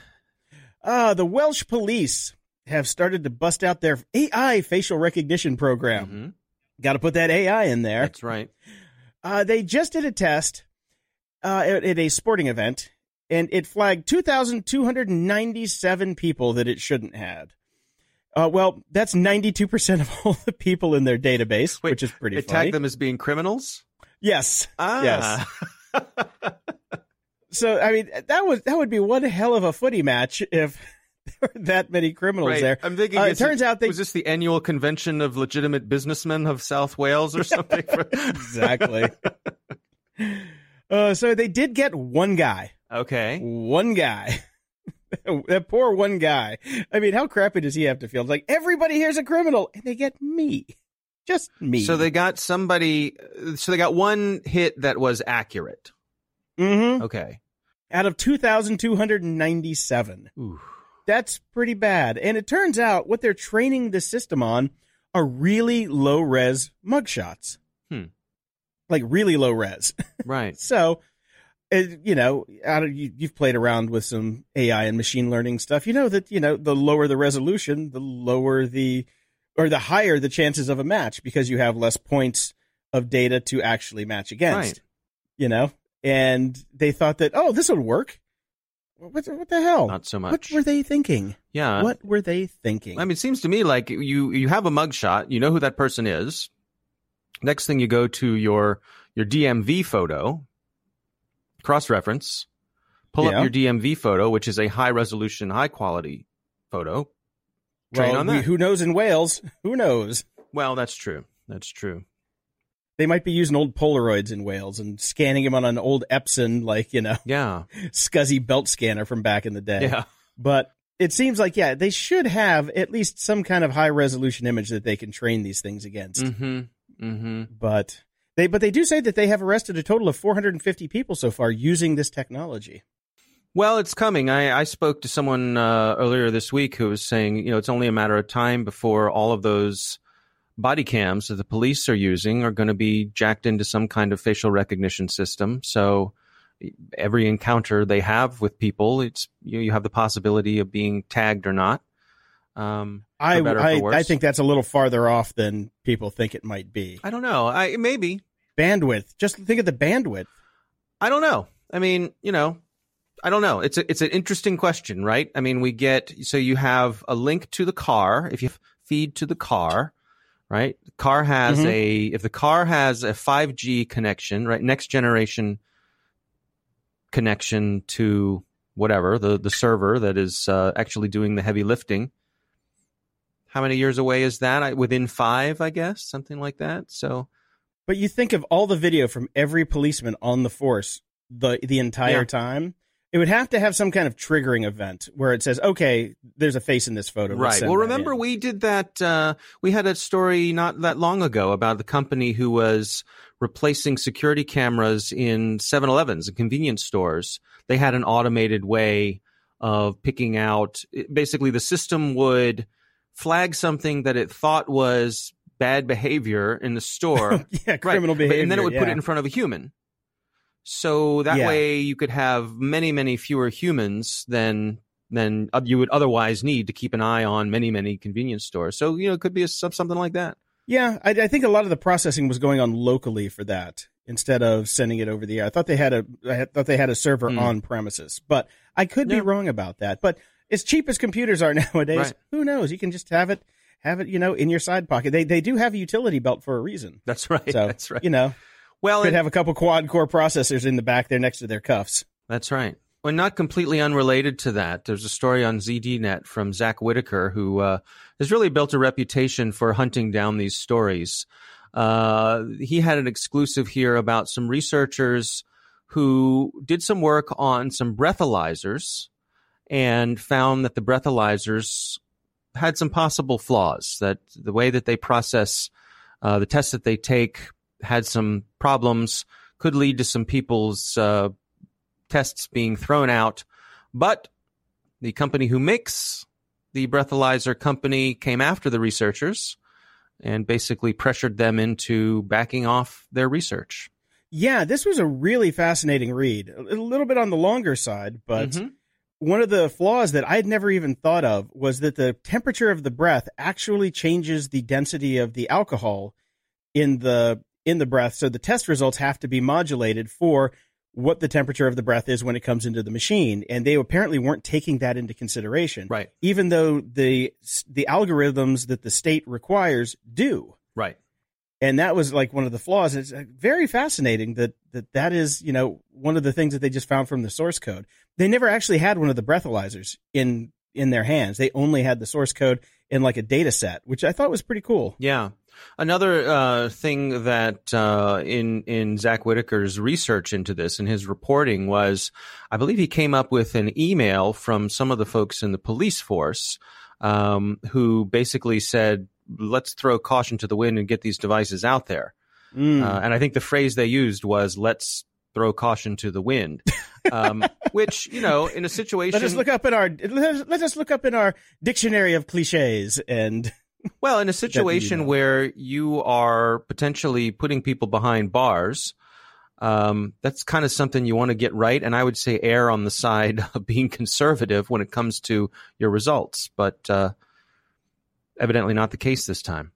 Ah, the Welsh police have started to bust out their AI facial recognition program. Mhm. Got to put that AI in there. That's right. Uh, they just did a test uh, at, at a sporting event, and it flagged 2,297 people that it shouldn't have. Uh, well, that's 92% of all the people in their database, Wait, which is pretty It funny. tagged them as being criminals. yes. Ah, Yes. So, I mean, that was that would be one hell of a footy match if there were that many criminals right. there. I'm thinking. Uh, it turns out they was this the annual convention of legitimate businessmen of South Wales or something? exactly. uh, so they did get one guy. okay. One guy. that poor one guy. I mean, how crappy does he have to feel? It's like everybody here's a criminal, and they get me, just me. So they got somebody. So they got one hit that was accurate. hmm Okay. out of two thousand two hundred ninety-seven. That's pretty bad. And it turns out what they're training the system on are really low res mugshots. Hmm. Like really low res. Right. So, you know, out of, you, you've played around with some AI and machine learning stuff. You know that you know the lower the resolution, the lower the or the higher the chances of a match because you have less points of data to actually match against. Right. You know, and they thought that oh, this would work. What, what the hell? Not so much. What were they thinking? yeah. what were they thinking? I mean, it seems to me like you you have a mugshot. You know who that person is. Next thing you go to your your DMV photo, cross reference, pull Yeah. up your DMV photo, which is a high resolution, high quality photo. Train well, on we- that. who knows in Wales? Who knows? Well, that's true. That's true. They might be using old Polaroids in Wales and scanning them on an old Epson, like you know, Yeah. SCSI belt scanner from back in the day. Yeah. But it seems like, yeah, they should have at least some kind of high resolution image that they can train these things against. Mm-hmm. Mm-hmm. But they, but they do say that they have arrested a total of 450 people so far using this technology. Well, it's coming. I, I spoke to someone uh, earlier this week who was saying, you know, it's only a matter of time before all of those body cams that the police are using are going to be jacked into some kind of facial recognition system. So every encounter they have with people, it's you, you have the possibility of being tagged or not. Um, I, I. I think that's a little farther off than people think it might be. I don't know. I maybe Bandwidth. Just think of the bandwidth. I don't know. I mean, you know, I don't know. It's a, it's an interesting question, right? I mean, we get so you have a link to the car. If you feed to the car, right? The car has Mhm. a if the car has a 5G connection, right? Next generation connection to whatever the the server that is uh, actually doing the heavy lifting. How many years away is that? I, within five, I guess, something like that. So But you think of all the video from every policeman on the force the the entire Yeah. time. It would have to have some kind of triggering event where it says, "Okay, there's a face in this photo." Right. Well, remember in. we did that. Uh, we had a story not that long ago about the company who was replacing security cameras in 7-Elevens and convenience stores. They had an automated way of picking out. Basically, the system would flag something that it thought was bad behavior in the store, yeah, criminal Right, but- behavior, and then it would put it in front of a human. So that Yeah. way you could have many, many fewer humans than than you would otherwise need to keep an eye on many, many convenience stores. So you know, it could be a, some- something like that. Yeah, I, I think a lot of the processing was going on locally for that instead of sending it over the air. I thought they had a, I thought they had a server Hmm. on premises, but I could be wrong about that. But as cheap as computers are nowadays, Right. who knows? You can just have it, have it, you know, in your side pocket. They they do have a utility belt for a reason. That's right. So that's right. You know, well, could have a couple quad core processors in the back there next to their cuffs. That's right. Well, not completely unrelated to that, there's a story on ZDNet from Zack Whittaker, who uh, has really built a reputation for hunting down these stories. Uh, he had an exclusive here about some researchers who did some work on some breathalyzers and found that the breathalyzers had some possible flaws, that the way that they process uh, the tests that they take had some problems, could lead to some people's uh, tests being thrown out. But the company who makes the breathalyzer company came after the researchers and basically pressured them into backing off their research. Yeah, this was a really fascinating read. A little bit on the longer side, but Mhm. one of the flaws that I'd never even thought of was that the temperature of the breath actually changes the density of the alcohol in the in the breath. So the test results have to be modulated for what the temperature of the breath is when it comes into the machine, and they apparently weren't taking that into consideration. Right. Even though the the algorithms that the state requires do. Right. And that was like one of the flaws. It's uh, very fascinating that, that that is, you know, one of the things that they just found from the source code. They never actually had one of the breathalyzers in in their hands. They only had the source code in like a data set, which I thought was pretty cool. Yeah. Another uh, thing that uh, in in Zack Whittaker's research into this and his reporting was, I believe he came up with an email from some of the folks in the police force um, who basically said, "Let's throw caution to the wind and get these devices out there." Mm. Uh, and I think the phrase they used was, "Let's throw caution to the wind," um, which you know, in a situation, let us look up in our let us, let us look up in our dictionary of cliches and Well, in a situation where you are potentially putting people behind bars, um, that's kind of something you want to get right. And I would say err on the side of being conservative when it comes to your results. But uh, evidently not the case this time.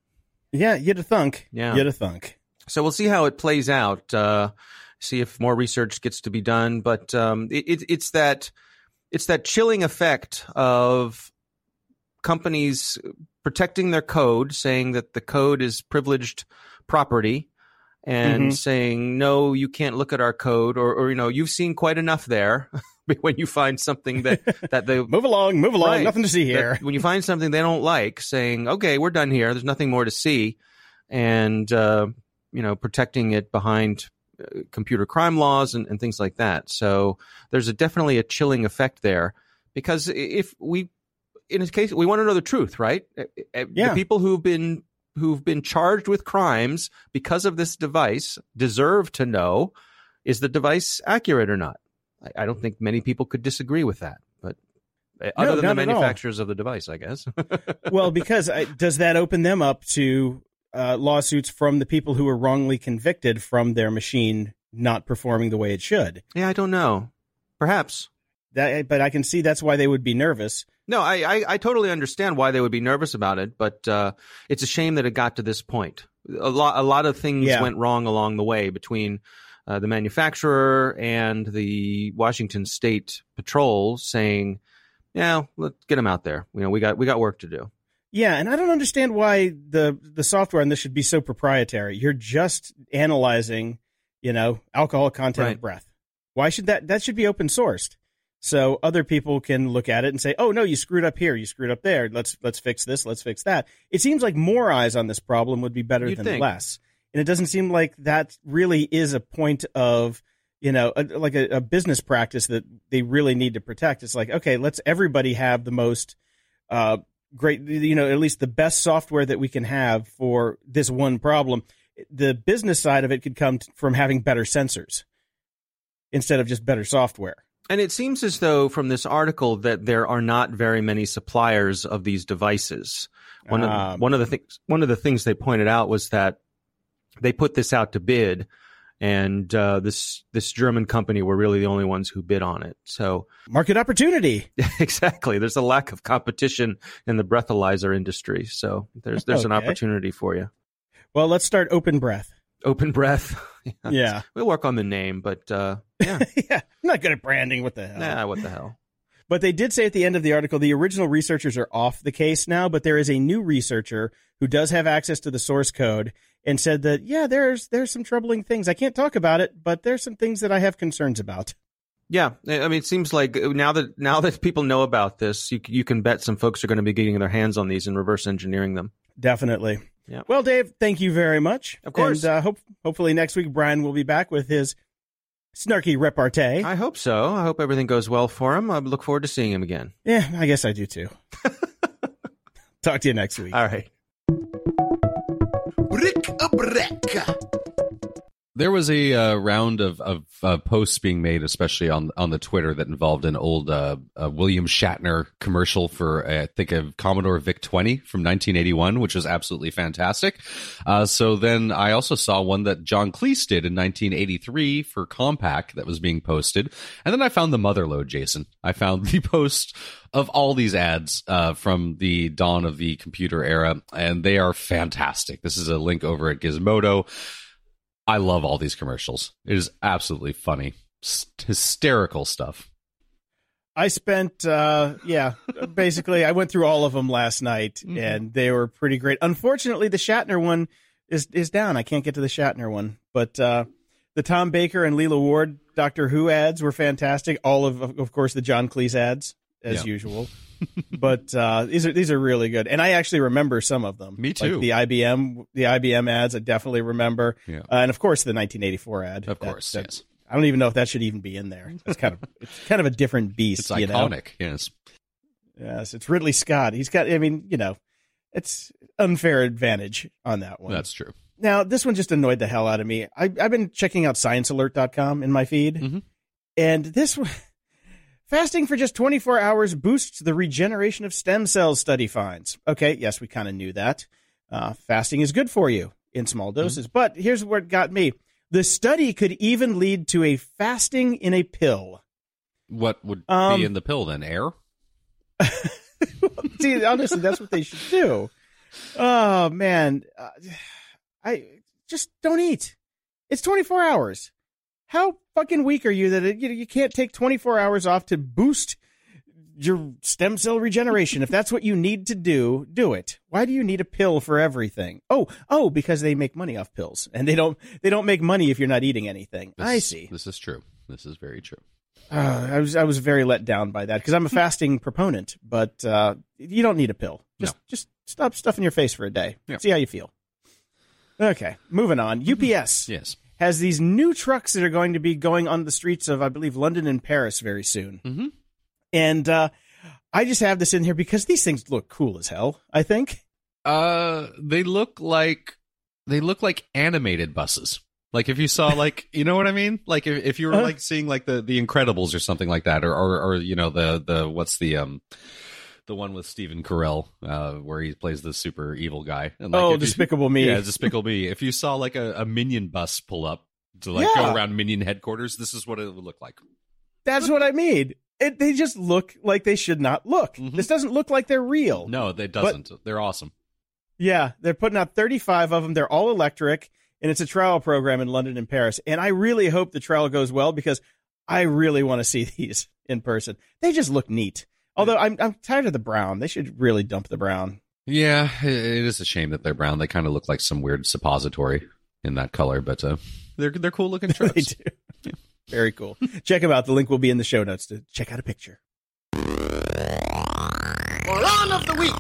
yeah, you'd have thunk. Yeah. you'd have thunk. So we'll see how it plays out. Uh, see if more research gets to be done. But um, it, it, it's that it's that chilling effect of companies protecting their code, saying that the code is privileged property, and Mhm. saying no, you can't look at our code, or, or you know, you've seen quite enough there. when you find something that that they Move along, move along. Right. Nothing to see here. when you find something they don't like, saying, "Okay, we're done here. There's nothing more to see," and uh, you know, protecting it behind uh, computer crime laws and, and things like that. So there's a definitely a chilling effect there because if we, in this case, we want to know the truth, right? Uh, uh, Yeah. The people who've been who've been charged with crimes because of this device deserve to know is the device accurate or not. I, I don't think many people could disagree with that, but. uh, No, Other than the not at all. manufacturers of the device, I guess. well, because I, does that open them up to uh, lawsuits from the people who were wrongly convicted from their machine not performing the way it should? yeah, I don't know. Perhaps. That, but I can see that's why they would be nervous. No, I, I, I totally understand why they would be nervous about it, but uh, it's a shame that it got to this point. A lot, a lot of things Yeah. went wrong along the way between uh, the manufacturer and the Washington State Patrol saying, "Yeah, let's get them out there. You know, we got we got work to do." Yeah, and I don't understand why the the software on this should be so proprietary. You're just analyzing, you know, alcohol content Right. of breath. Why should that that should be open sourced? So other people can look at it and say, "Oh no, you screwed up here, you screwed up there. Let's let's fix this, let's fix that." It seems like more eyes on this problem would be better You'd than think. less. And it doesn't seem like that really is a point of, you know, a, like a, a business practice that they really need to protect. It's like, okay, let's everybody have the most uh, great, you know, at least the best software that we can have for this one problem. The business side of it could come t- from having better sensors instead of just better software. And it seems as though from this article that there are not very many suppliers of these devices. One of Um, one of the things one of the things they pointed out was that they put this out to bid, and uh, this this German company were really the only ones who bid on it. So Market opportunity. exactly, there's a lack of competition in the breathalyzer industry. So there's there's an opportunity for you. Well, let's start open breath. Open breath. Yeah. we'll work on the name, but uh, yeah, yeah. I'm not good at branding. What the hell? nah, what the hell. But they did say at the end of the article the original researchers are off the case now, but there is a new researcher who does have access to the source code and said that yeah, there's there's some troubling things. I can't talk about it, but there's some things that I have concerns about. Yeah, I I mean, it seems like now that now that people know about this, you you can bet some folks are going to be getting their hands on these and reverse engineering them. Definitely. Yeah. Well, Dave, thank you very much. Of course. And uh, hope hopefully next week Brian will be back with his snarky repartee. I hope so. I hope everything goes well for him. I look forward to seeing him again. yeah, I guess I do too. Talk to you next week. All right. Brick a break. There was a uh, round of of uh, posts being made, especially on on the Twitter, that involved an old uh, William Shatner commercial for I think a Commodore VIC 20 from 1981, which was absolutely fantastic. Uh, so then I also saw one that John Cleese did in 1983 for Compaq that was being posted, and then I found the motherload. Jason, I found the post of all these ads uh, from the dawn of the computer era, and they are fantastic. This is a link over at Gizmodo. I love all these commercials. It is absolutely funny, S- hysterical stuff. I spent, uh, yeah, basically, I went through all of them last night, Mhm. and they were pretty great. Unfortunately, the Shatner one is is down. I can't get to the Shatner one, but uh, the Tom Baker and Lalla Ward Doctor Who ads were fantastic. All of, of course, the John Cleese ads as Yeah. usual. but uh, these are these are really good, and I actually remember some of them. Me Like too. the IBM the IBM ads, I definitely remember, Yeah. uh, and of course the 1984 ad. Of That- course, that- yes. I don't even know if that should even be in there. It's kind of it's kind of a different beast. It's you know? iconic. Yes. Yes, it's Ridley Scott. He's got. I mean, you know, it's unfair advantage on that one. That's true. now this one just annoyed the hell out of me. I, I've been checking out ScienceAlert.com in my feed, Mhm. and this one, fasting for just 24 hours boosts the regeneration of stem cells. Study finds. Okay, yes, we kind of knew that. Uh, fasting is good for you in small doses, but here's what got me. The study could even lead to a fasting in a pill. What would Um, be in the pill then? Air? See, honestly, that's what they should do. Oh man, uh, I just don't eat. It's 24 hours. How fucking weak are you that it, you, you can't take 24 hours off to boost your stem cell regeneration? if that's what you need to do, do it. Why do you need a pill for everything? Oh, oh, because they make money off pills, and they don't they don't make money if you're not eating anything. This- I see. This is true. This is very true. Uh, I was I was very let down by that because I'm a fasting proponent, but uh, you don't need a pill. Just just stop stuffing your face for a day. Yeah. See how you feel. Okay, moving on. UPS Yes. Has these new trucks that are going to be going on the streets of I believe London and Paris very soon, Mhm. and uh, I just have this in here because these things look cool as hell. I think. Uh, they look like they look like animated buses. Like if you saw like you know what I mean? Like if, if you were Uh. like seeing like the the Incredibles or something like that, or or, or you know the the what's the um the one with Stephen Carell uh where he plays the super evil guy. And like oh, if you- Despicable Me. Yeah, Despicable Me. If you saw like a, a minion bus pull up to like Yeah. go around minion headquarters, this is what it would look like. That's what I mean. It, they just look like they should not look. Mhm. This doesn't look like they're real. No, it doesn't. They're awesome. Yeah, they're putting out 35 of them. They're all electric, and it's a trial program in London and Paris. And I really hope the trial goes well because I really want to see these in person. They just look neat. Although I'm I'm tired of the brown. They should really dump the brown. Yeah, it it is a shame that they're brown. They kind of look like some weird suppository in that color, but uh, they're they're cool looking they trucks. do. Very cool. check them out. The link will be in the show notes to check out a picture. Moron of the week.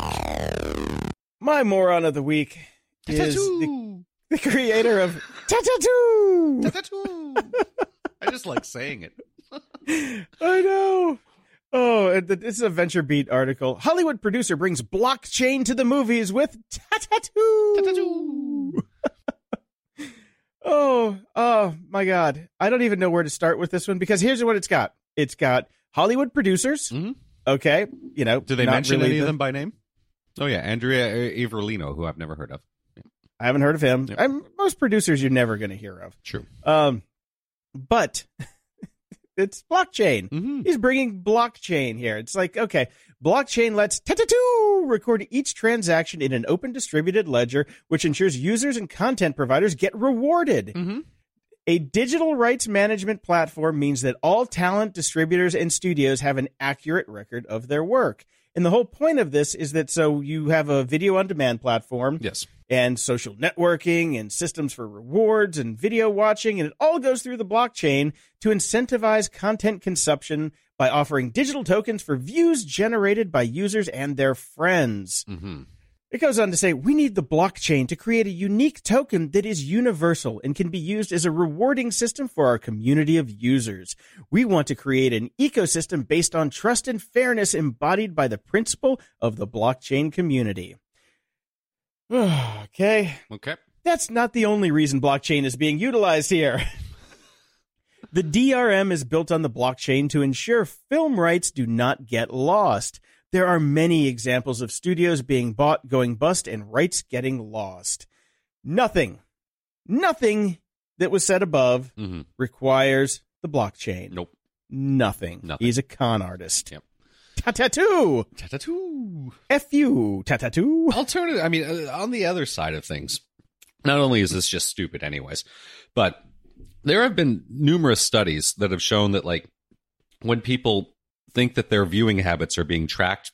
My moron of the week is the, the creator of Tattoo. Tattoo. I just like saying it. I know. Oh, this is a Venture Beat article. Hollywood producer brings blockchain to the movies with tattoo. oh, oh my God! I don't even know where to start with this one because here's what it's got. It's got Hollywood producers. Mhm. Okay, you know, Do they mention really any of the- them by name? Oh yeah, Andrea Iervolino, who I've never heard of. I haven't heard of him. I'm, most producers you're never going to hear of. True. Um, but it's blockchain. Mm-hmm. He's bringing blockchain here. It's like, okay, blockchain lets Tattoo record each transaction in an open distributed ledger, which ensures users and content providers get rewarded. Mm-hmm. A digital rights management platform means that all talent, distributors, and studios have an accurate record of their work. And the whole point of this is that so you have a video on demand platform Yes. and social networking and systems for rewards and video watching, and it all goes through the blockchain to incentivize content consumption by offering digital tokens for views generated by users and their friends. Mm-hmm. It goes on to say, we need the blockchain to create a unique token that is universal and can be used as a rewarding system for our community of users. We want to create an ecosystem based on trust and fairness embodied by the principle of the blockchain community. okay. Okay. That's not the only reason blockchain is being utilized here. the DRM is built on the blockchain to ensure film rights do not get lost. There are many examples of studios being bought, going bust, and rights getting lost. Nothing, nothing that was said above hmm requires the blockchain. Nope. Nothing. Nothing. He's a con artist. Yep. Ta-ta-too! Ta-ta-too. F-U, ta-ta-too. Alternative. I mean, uh, on the other side of things, not only is this just stupid, anyways, but there have been numerous studies that have shown that, like, when people think that their viewing habits are being tracked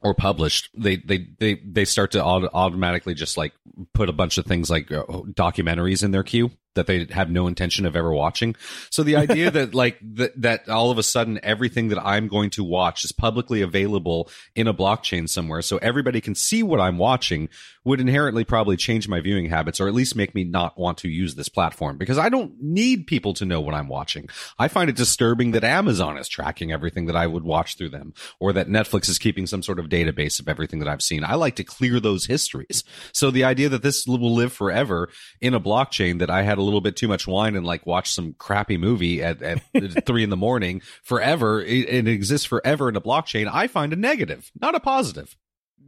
or published, they they they they start to auto- automatically just like put a bunch of things like uh, documentaries in their queue that they have no intention of ever watching. So the idea that like that that all of a sudden everything that I'm going to watch is publicly available in a blockchain somewhere, so everybody can see what I'm watching, would inherently probably change my viewing habits, or at least make me not want to use this platform because I don't need people to know what I'm watching. I find it disturbing that Amazon is tracking everything that I would watch through them, or that Netflix is keeping some sort of database of everything that I've seen. I like to clear those histories. So the idea that this will live forever in a blockchain that I had a little bit too much wine and like watch some crappy movie at, at three in the morning forever, it, it exists forever in a blockchain, I find a negative, not a positive.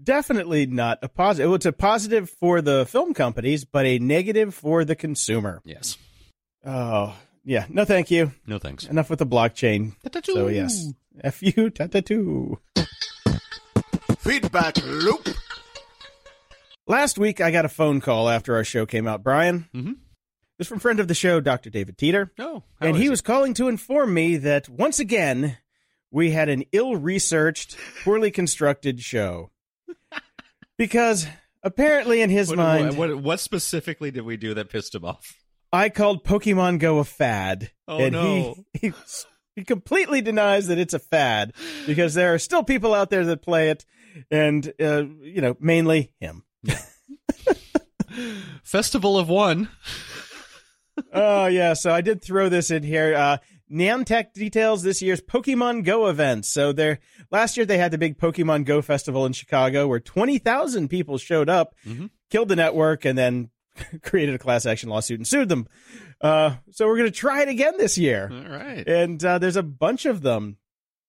Definitely not a positive. Well, it's a positive for the film companies, but a negative for the consumer. Yes. Oh, yeah. No, thank you. No thanks. Enough with the blockchain. So, yes. F-U, ta-ta-too. Feedback loop. Last week, I got a phone call after our show came out, Brian. Mhm. Was from friend of the show, Dr. David Teeter. How and he it? was calling to inform me that once again, we had an ill researched, poorly constructed show. Because apparently, in his What, mind, what, what specifically did we do that pissed him off? I called Pokemon Go a fad. Oh, and no. He, he, he completely denies that it's a fad because there are still people out there that play it, and, uh, you know, mainly him. Festival of One. Oh yeah, so I did throw this in here. Uh Niantic details this year's Pokemon Go event. So there last year they had the big Pokemon Go festival in Chicago where 20,000 people showed up, Mhm. killed the network and then created a class action lawsuit and sued them. Uh so we're going to try it again this year. All right. And uh there's a bunch of them.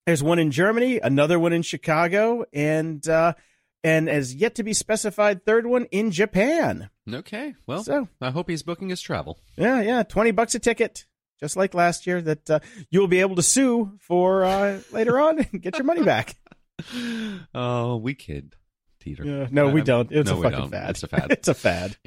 There's one in Germany, another one in Chicago, and uh and as yet to be specified third one in Japan. Okay. Well, So I hope he's booking his travel. yeah, yeah, twenty bucks a ticket, just like last year. That uh, you'll be able to sue for uh, later on and get your money back. Oh, we kid, Teeter. Yeah, no, we Um, don't. It's no, a fucking don't. fad. It's a fad. it's a fad.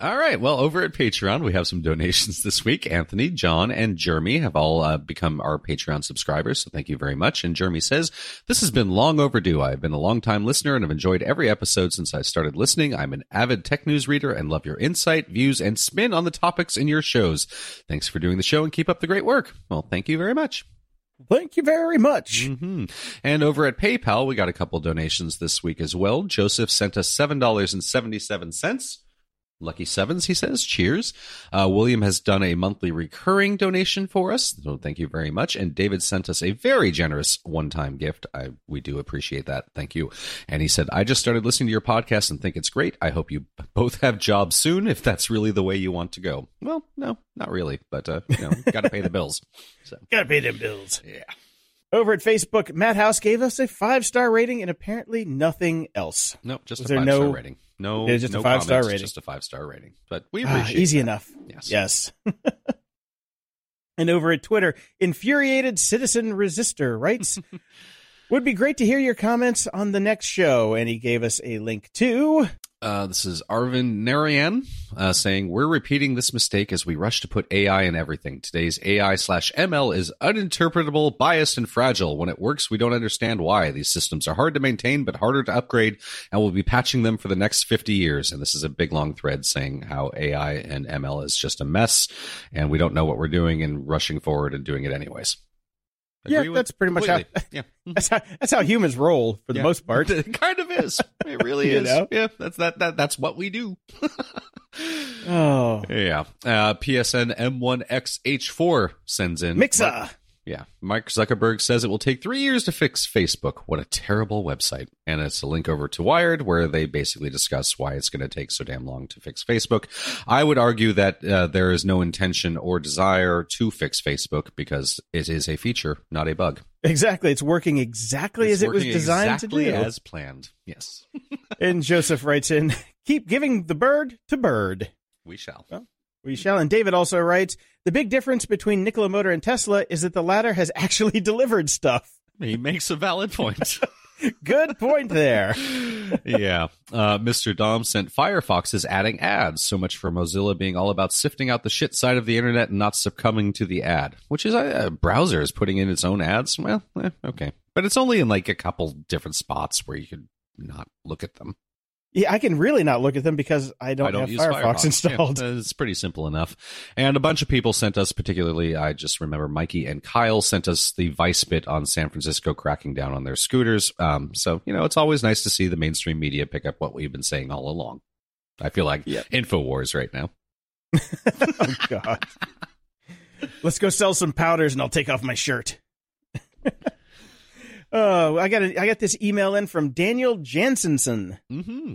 All right. Well, over at Patreon, we have some donations this week. Anthony, John, and Jeremy have all uh, become our Patreon subscribers. So thank you very much. And Jeremy says, This has been long overdue. I've been a long time listener and have enjoyed every episode since I started listening. I'm an avid tech news reader and love your insight, views, and spin on the topics in your shows. Thanks for doing the show and keep up the great work. Well, thank you very much. Thank you very much. Mm-hmm. And over at PayPal, we got a couple donations this week as well. Joseph sent us $7.77. Lucky sevens, he says. Cheers. Uh, William has done a monthly recurring donation for us, so thank you very much. And David sent us a very generous one-time gift. I we do appreciate that. Thank you. And he said, "I just started listening to your podcast and think it's great. I hope you both have jobs soon, if that's really the way you want to go." Well, no, not really, but uh, you know, got to pay the bills. So Gotta pay them bills. yeah. Over at Facebook, Matt House gave us a five star rating and apparently nothing else. No, just Was a five star no- rating. No, It is just a no five-star rating. Just a five star rating. But we Ah, appreciate easy that. enough. Yes. Yes. and over at Twitter, infuriated citizen resistor writes, "Would be great to hear your comments on the next show." And he gave us a link to Uh, this is Arvin Narayan uh, saying, We're repeating this mistake as we rush to put AI in everything. Today's AI slash ML is uninterpretable, biased, and fragile. When it works, we don't understand why. These systems are hard to maintain, but harder to upgrade, and we'll be patching them for the next 50 years. And this is a big long thread saying how AI and ML is just a mess, and we don't know what we're doing and rushing forward and doing it anyways. Yeah, Agree with- that's pretty much how- yeah. that's how that's how humans roll for the Yeah. most part. It kind of is. It really is. know? Yeah, that's that, that that's what we do. Oh, yeah. Uh, PSN M1XH4 sends in Mixa. Yeah. Mark Zuckerberg says it will take three years to fix Facebook. What a terrible website. And it's a link over to Wired where they basically discuss why it's going to take so damn long to fix Facebook. I would argue that uh, there is no intention or desire to fix Facebook because it is a feature, not a bug. Exactly. It's working exactly It's as it was designed exactly to do. as planned. Yes. and Joseph writes in, keep giving the bird to bird. we shall. We shall. And David also writes, the big difference between Nikola Motor and Tesla is that the latter has actually delivered stuff. He makes a valid point. Good point there. yeah. Uh, Mr. Dom sent Firefox is adding ads. So much for Mozilla being all about sifting out the shit side of the internet and not succumbing to the ad, which is a, a browser is putting in its own ads. Well, eh, okay. But it's only in like a couple different spots where you could not look at them. Yeah, I can really not look at them because I don't, I don't have Firefox, Firefox. installed. Yeah, it's pretty simple enough. And a bunch of people sent us, particularly, I just remember Mikey and Kyle sent us the Vice bit on San Francisco cracking down on their scooters. Um, so, you know, it's always nice to see the mainstream media pick up what we've been saying all along. I feel like Yep. InfoWars right now. oh God. Let's go sell some powders and I'll take off my shirt. oh, I got a, I got this email in from Daniel Jansenson. Mm-hmm.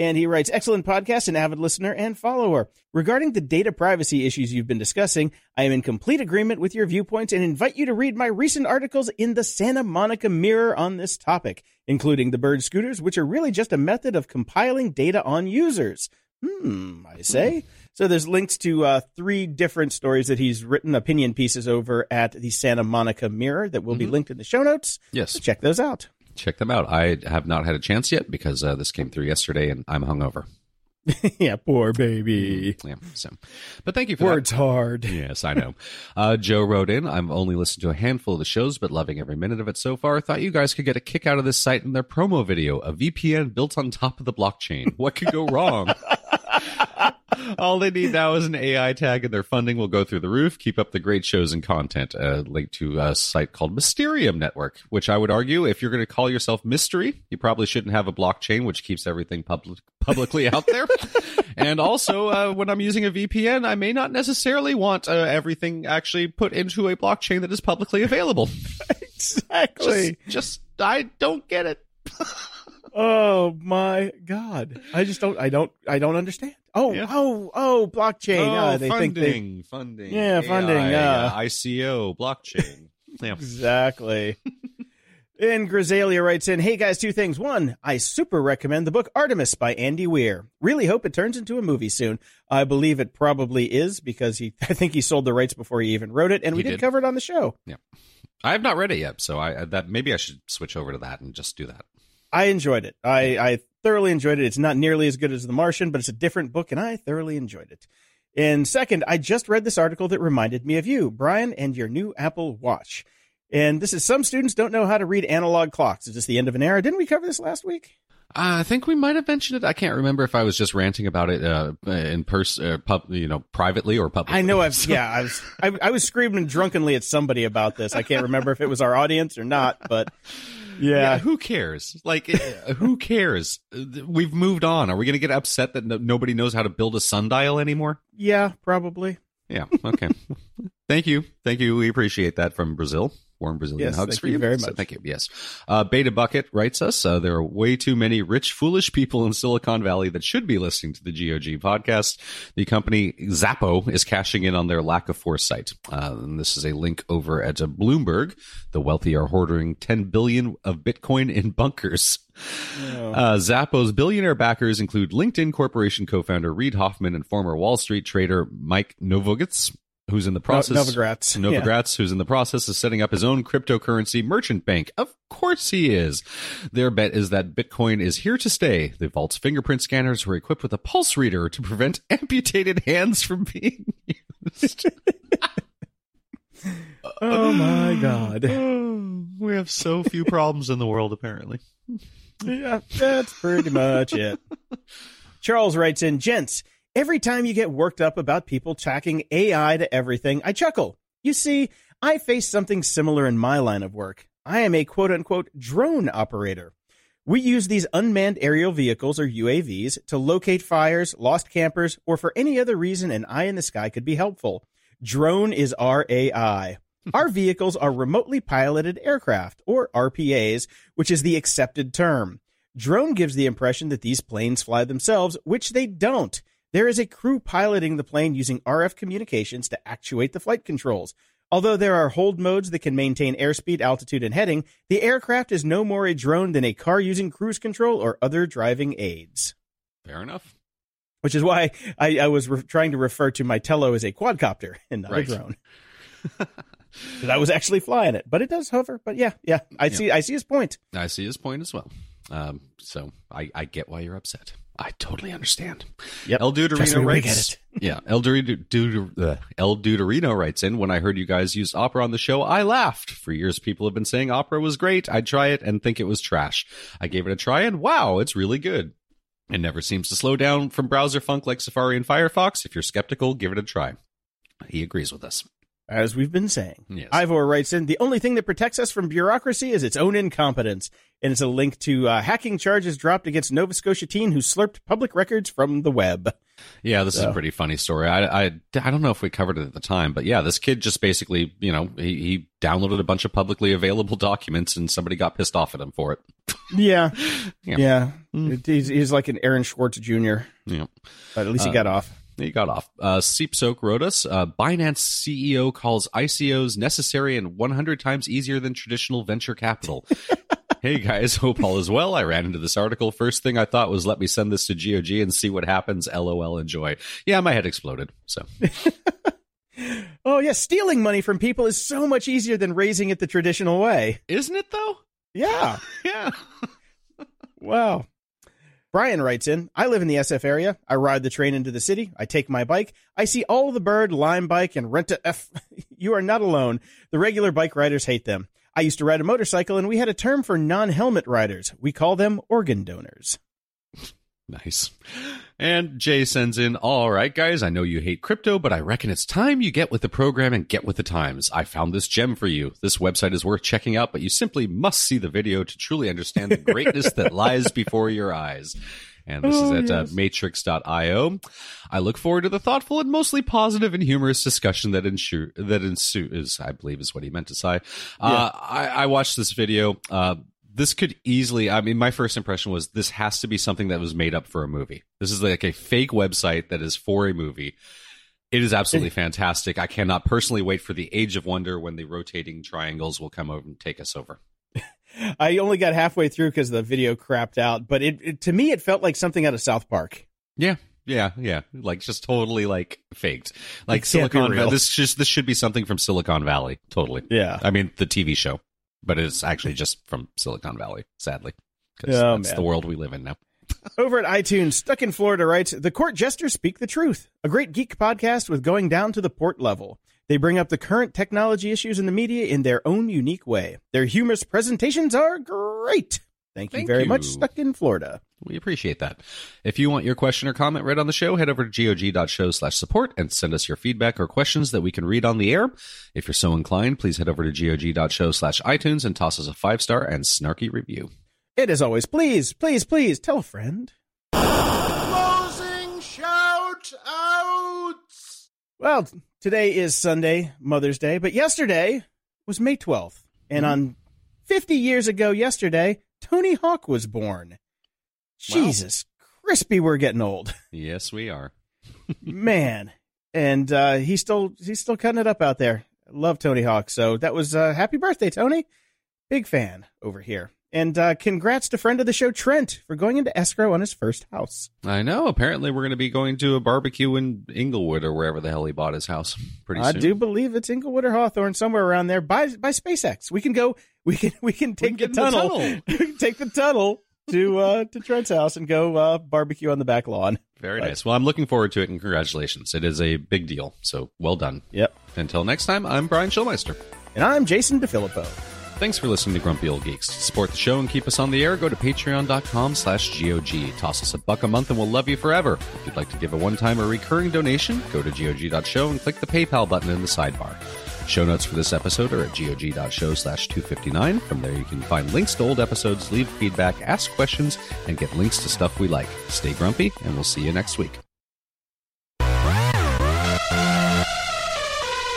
And he writes, excellent podcast and avid listener and follower. Regarding the data privacy issues you've been discussing, I am in complete agreement with your viewpoints and invite you to read my recent articles in the Santa Monica Mirror on this topic, including the bird scooters, which are really just a method of compiling data on users. Hmm, I say. So there's links to uh, three different stories that he's written, opinion pieces over at the Santa Monica Mirror that will be Mhm. linked in the show notes. Yes. So check those out. Check them out. I have not had a chance yet because uh, this came through yesterday and I'm hungover. yeah, poor baby. Yeah. So, but thank you for that. Words hard. Yes, I know. Uh, Joe wrote in, I've only listened to a handful of the shows, but loving every minute of it so far. Thought you guys could get a kick out of this site and their promo video, a VPN built on top of the blockchain. What could go wrong? All they need now is an AI tag, and their funding will go through the roof. Keep up the great shows and content. A link to a site called Mysterium Network, which I would argue, if you're going to call yourself mystery, you probably shouldn't have a blockchain, which keeps everything public, publicly out there. and also, uh, when I'm using a VPN, I may not necessarily want uh, everything actually put into a blockchain that is publicly available. Exactly. Just, just I don't get it. Oh my god! I just don't. I don't. I don't understand. Oh, Yeah. oh, oh! Blockchain. Oh, Ah, they funding, think they funding, Yeah, funding, AI, yeah. uh, ICO, blockchain. yeah. exactly. and Grisalia writes in, "Hey guys, two things. One, I super recommend the book Artemis by Andy Weir. Really hope it turns into a movie soon. I believe it probably is because he. I think he sold the rights before he even wrote it, and we He did did. cover it on the show. Yeah." I have not read it yet, so I that maybe I should switch over to that and just do that. I enjoyed it. I, I thoroughly enjoyed it. It's not nearly as good as The Martian, but it's a different book, and I thoroughly enjoyed it. And second, I just read this article that reminded me of you, Brian, and your new Apple Watch. And this is some students don't know how to read analog clocks. Is this the end of an era? Didn't we cover this last week? I think we might have mentioned it. I can't remember if I was just ranting about it uh, in person, uh, pub, you know, privately or publicly. I know I've So- yeah, I was I, I was screaming drunkenly at somebody about this. I can't remember if it was our audience or not, but Yeah, yeah. who cares? Like, uh, who cares? Uh, We've moved on. Are we going to get upset that no- nobody knows how to build a sundial anymore? Yeah, probably. Yeah. Okay. thank you. Thank you. We appreciate that from Brazil. Warm Brazilian Yes, hugs for you you. very So much. thank you. Yes. Uh, Beta Bucket writes us. Uh, there are way too many rich, foolish people in Silicon Valley that should be listening to the GOG podcast. The company Xapo is cashing in on their lack of foresight. Uh, and this is a link over at uh, Bloomberg. The wealthy are hoarding 10 billion of Bitcoin in bunkers. Uh, Xapo's billionaire backers include LinkedIn Corporation co-founder Reid Hoffman and former Wall Street trader Mike Novogratz, who's in the process Novogratz. Yeah. Novogratz, who's in the process of setting up his own cryptocurrency merchant bank. Of course he is. Their bet is that Bitcoin is here to stay. The vault's fingerprint scanners were equipped with a pulse reader to prevent amputated hands from being used. Oh my god. we have so few problems in the world, apparently. Yeah, that's pretty much it. Charles writes in, Gents, every time you get worked up about people tracking AI to everything, I chuckle. You see, I face something similar in my line of work. I am a quote unquote drone operator. We use these unmanned aerial vehicles or UAVs to locate fires, lost campers, or for any other reason an eye in the sky could be helpful. Drone is our AI. Our vehicles are remotely piloted aircraft, or RPAs, which is the accepted term. Drone gives the impression that these planes fly themselves, which they don't. There is a crew piloting the plane using RF communications to actuate the flight controls. Although there are hold modes that can maintain airspeed, altitude, and heading, the aircraft is no more a drone than a car using cruise control or other driving aids. Fair enough. Which is why I, I was re- trying to refer to my Tello as a quadcopter and not Right. a drone. I was actually flying it, but it does hover. But yeah, yeah, I Yeah. see. I see his point. I see his point as well. Um, so I, I get why you're upset. I totally understand. Yep. El Duderino writes. yeah, El Duderino, Duder, uh, El Duderino writes in. When I heard you guys used opera on the show, I laughed. For years, people have been saying opera was great. I'd try it and think it was trash. I gave it a try, and wow, it's really good. It never seems to slow down from browser funk like Safari and Firefox. If you're skeptical, give it a try. He agrees with us. As we've been saying. Yes. Ivor writes in, the only thing that protects us from bureaucracy is its own incompetence. And it's a link to uh, hacking charges dropped against Nova Scotia teen who slurped public records from the web. Yeah, this is a pretty funny story. I, I I don't know if we covered it at the time, but yeah, this kid just basically, you know, he, he downloaded a bunch of publicly available documents, and somebody got pissed off at him for it. Yeah. Yeah. Yeah. Mm. He's, he's like an Aaron Swartz Jr., Yeah, but at least he Uh, got off. He got off. Uh, Seep Soak wrote us. Uh, Binance CEO calls ICOs necessary and 100 times easier than traditional venture capital. hey guys, hope all is well. I ran into this article. First thing I thought was, let me send this to GOG and see what happens. LOL, enjoy. Yeah, my head exploded. So Oh, yeah. Stealing money from people is so much easier than raising it the traditional way. isn't it though? Yeah. Yeah. Wow. Brian writes in, I live in the SF area. I ride the train into the city. I take my bike. I see all the bird, lime bike, and rent a F. you are not alone. The regular bike riders hate them. I used to ride a motorcycle and we had a term for non-helmet riders. We call them organ donors. Nice. And Jay sends in, all right, guys, I know you hate crypto, but I reckon it's time you get with the program and get with the times. I found this gem for you. This website is worth checking out, but you simply must see the video to truly understand the greatness that lies before your eyes. And this Oh, is at yes. uh, matrix.io. I look forward to the thoughtful and mostly positive and humorous discussion that ensue, that ensues, I believe is what he meant to say. Uh, I, I watched this video. Uh, this could easily i mean my first impression was this has to be something that was made up for a movie. This is like a fake website that is for a movie. It is absolutely fantastic. I cannot personally wait for the age of wonder when the rotating triangles will come over and take us over. I only got halfway through because the video crapped out, but it, it to me it felt like something out of South Park. yeah. Yeah. Yeah. Like just totally like faked. Like It can't be silicon valley this just this should be something from silicon valley. Totally. Yeah. i mean the tv show but it's actually just from silicon valley sadly because Oh, that's man. the world we live in now Over at iTunes, Stuck in Florida writes, The court jesters speak the truth. A great geek podcast with going down to the port level. They bring up the current technology issues in the media in their own unique way. Their humorous presentations are great. Thank you Thank very you. much, Stuck in Florida. We appreciate that. If you want your question or comment read on the show, head over to gog.show slash support and send us your feedback or questions that we can read on the air. If you're so inclined, please head over to gog.show slash iTunes and toss us a five star and snarky review. It is always, please, please, please tell a friend. Closing shout outs. Well, today is Sunday, Mother's Day, but yesterday was May 12th. And mm-hmm. on 50 years ago yesterday, Tony Hawk was born. Jesus, crispy, we're getting old. Yes, we are. Man. And uh, he's still he's still cutting it up out there. Love Tony Hawk. So that was uh, happy birthday, Tony. Big fan over here. And uh, congrats to friend of the show, Trent, for going into escrow on his first house. I know. Apparently, we're going to be going to a barbecue in Inglewood or wherever the hell he bought his house pretty soon. I do believe it's Inglewood or Hawthorne, somewhere around there. By by SpaceX, we can go. We can we can take can the in the tunnel. tunnel. we can take the tunnel to uh, to Trent's house and go uh, barbecue on the back lawn. Very Right. nice. Well, I'm looking forward to it and congratulations. It is a big deal. So well done. Yep. Until next time, I'm Brian Schulmeister. And I'm Jason DeFilippo. Thanks for listening to Grumpy Old Geeks. To support the show and keep us on the air, go to patreon.com slash GOG. Toss us a buck a month and we'll love you forever. If you'd like to give a one-time or recurring donation, go to GOG.show and click the PayPal button in the sidebar. Show notes for this episode are at GOG.show slash 259. From there you can find links to old episodes, leave feedback, ask questions, and get links to stuff we like. Stay grumpy, and we'll see you next week.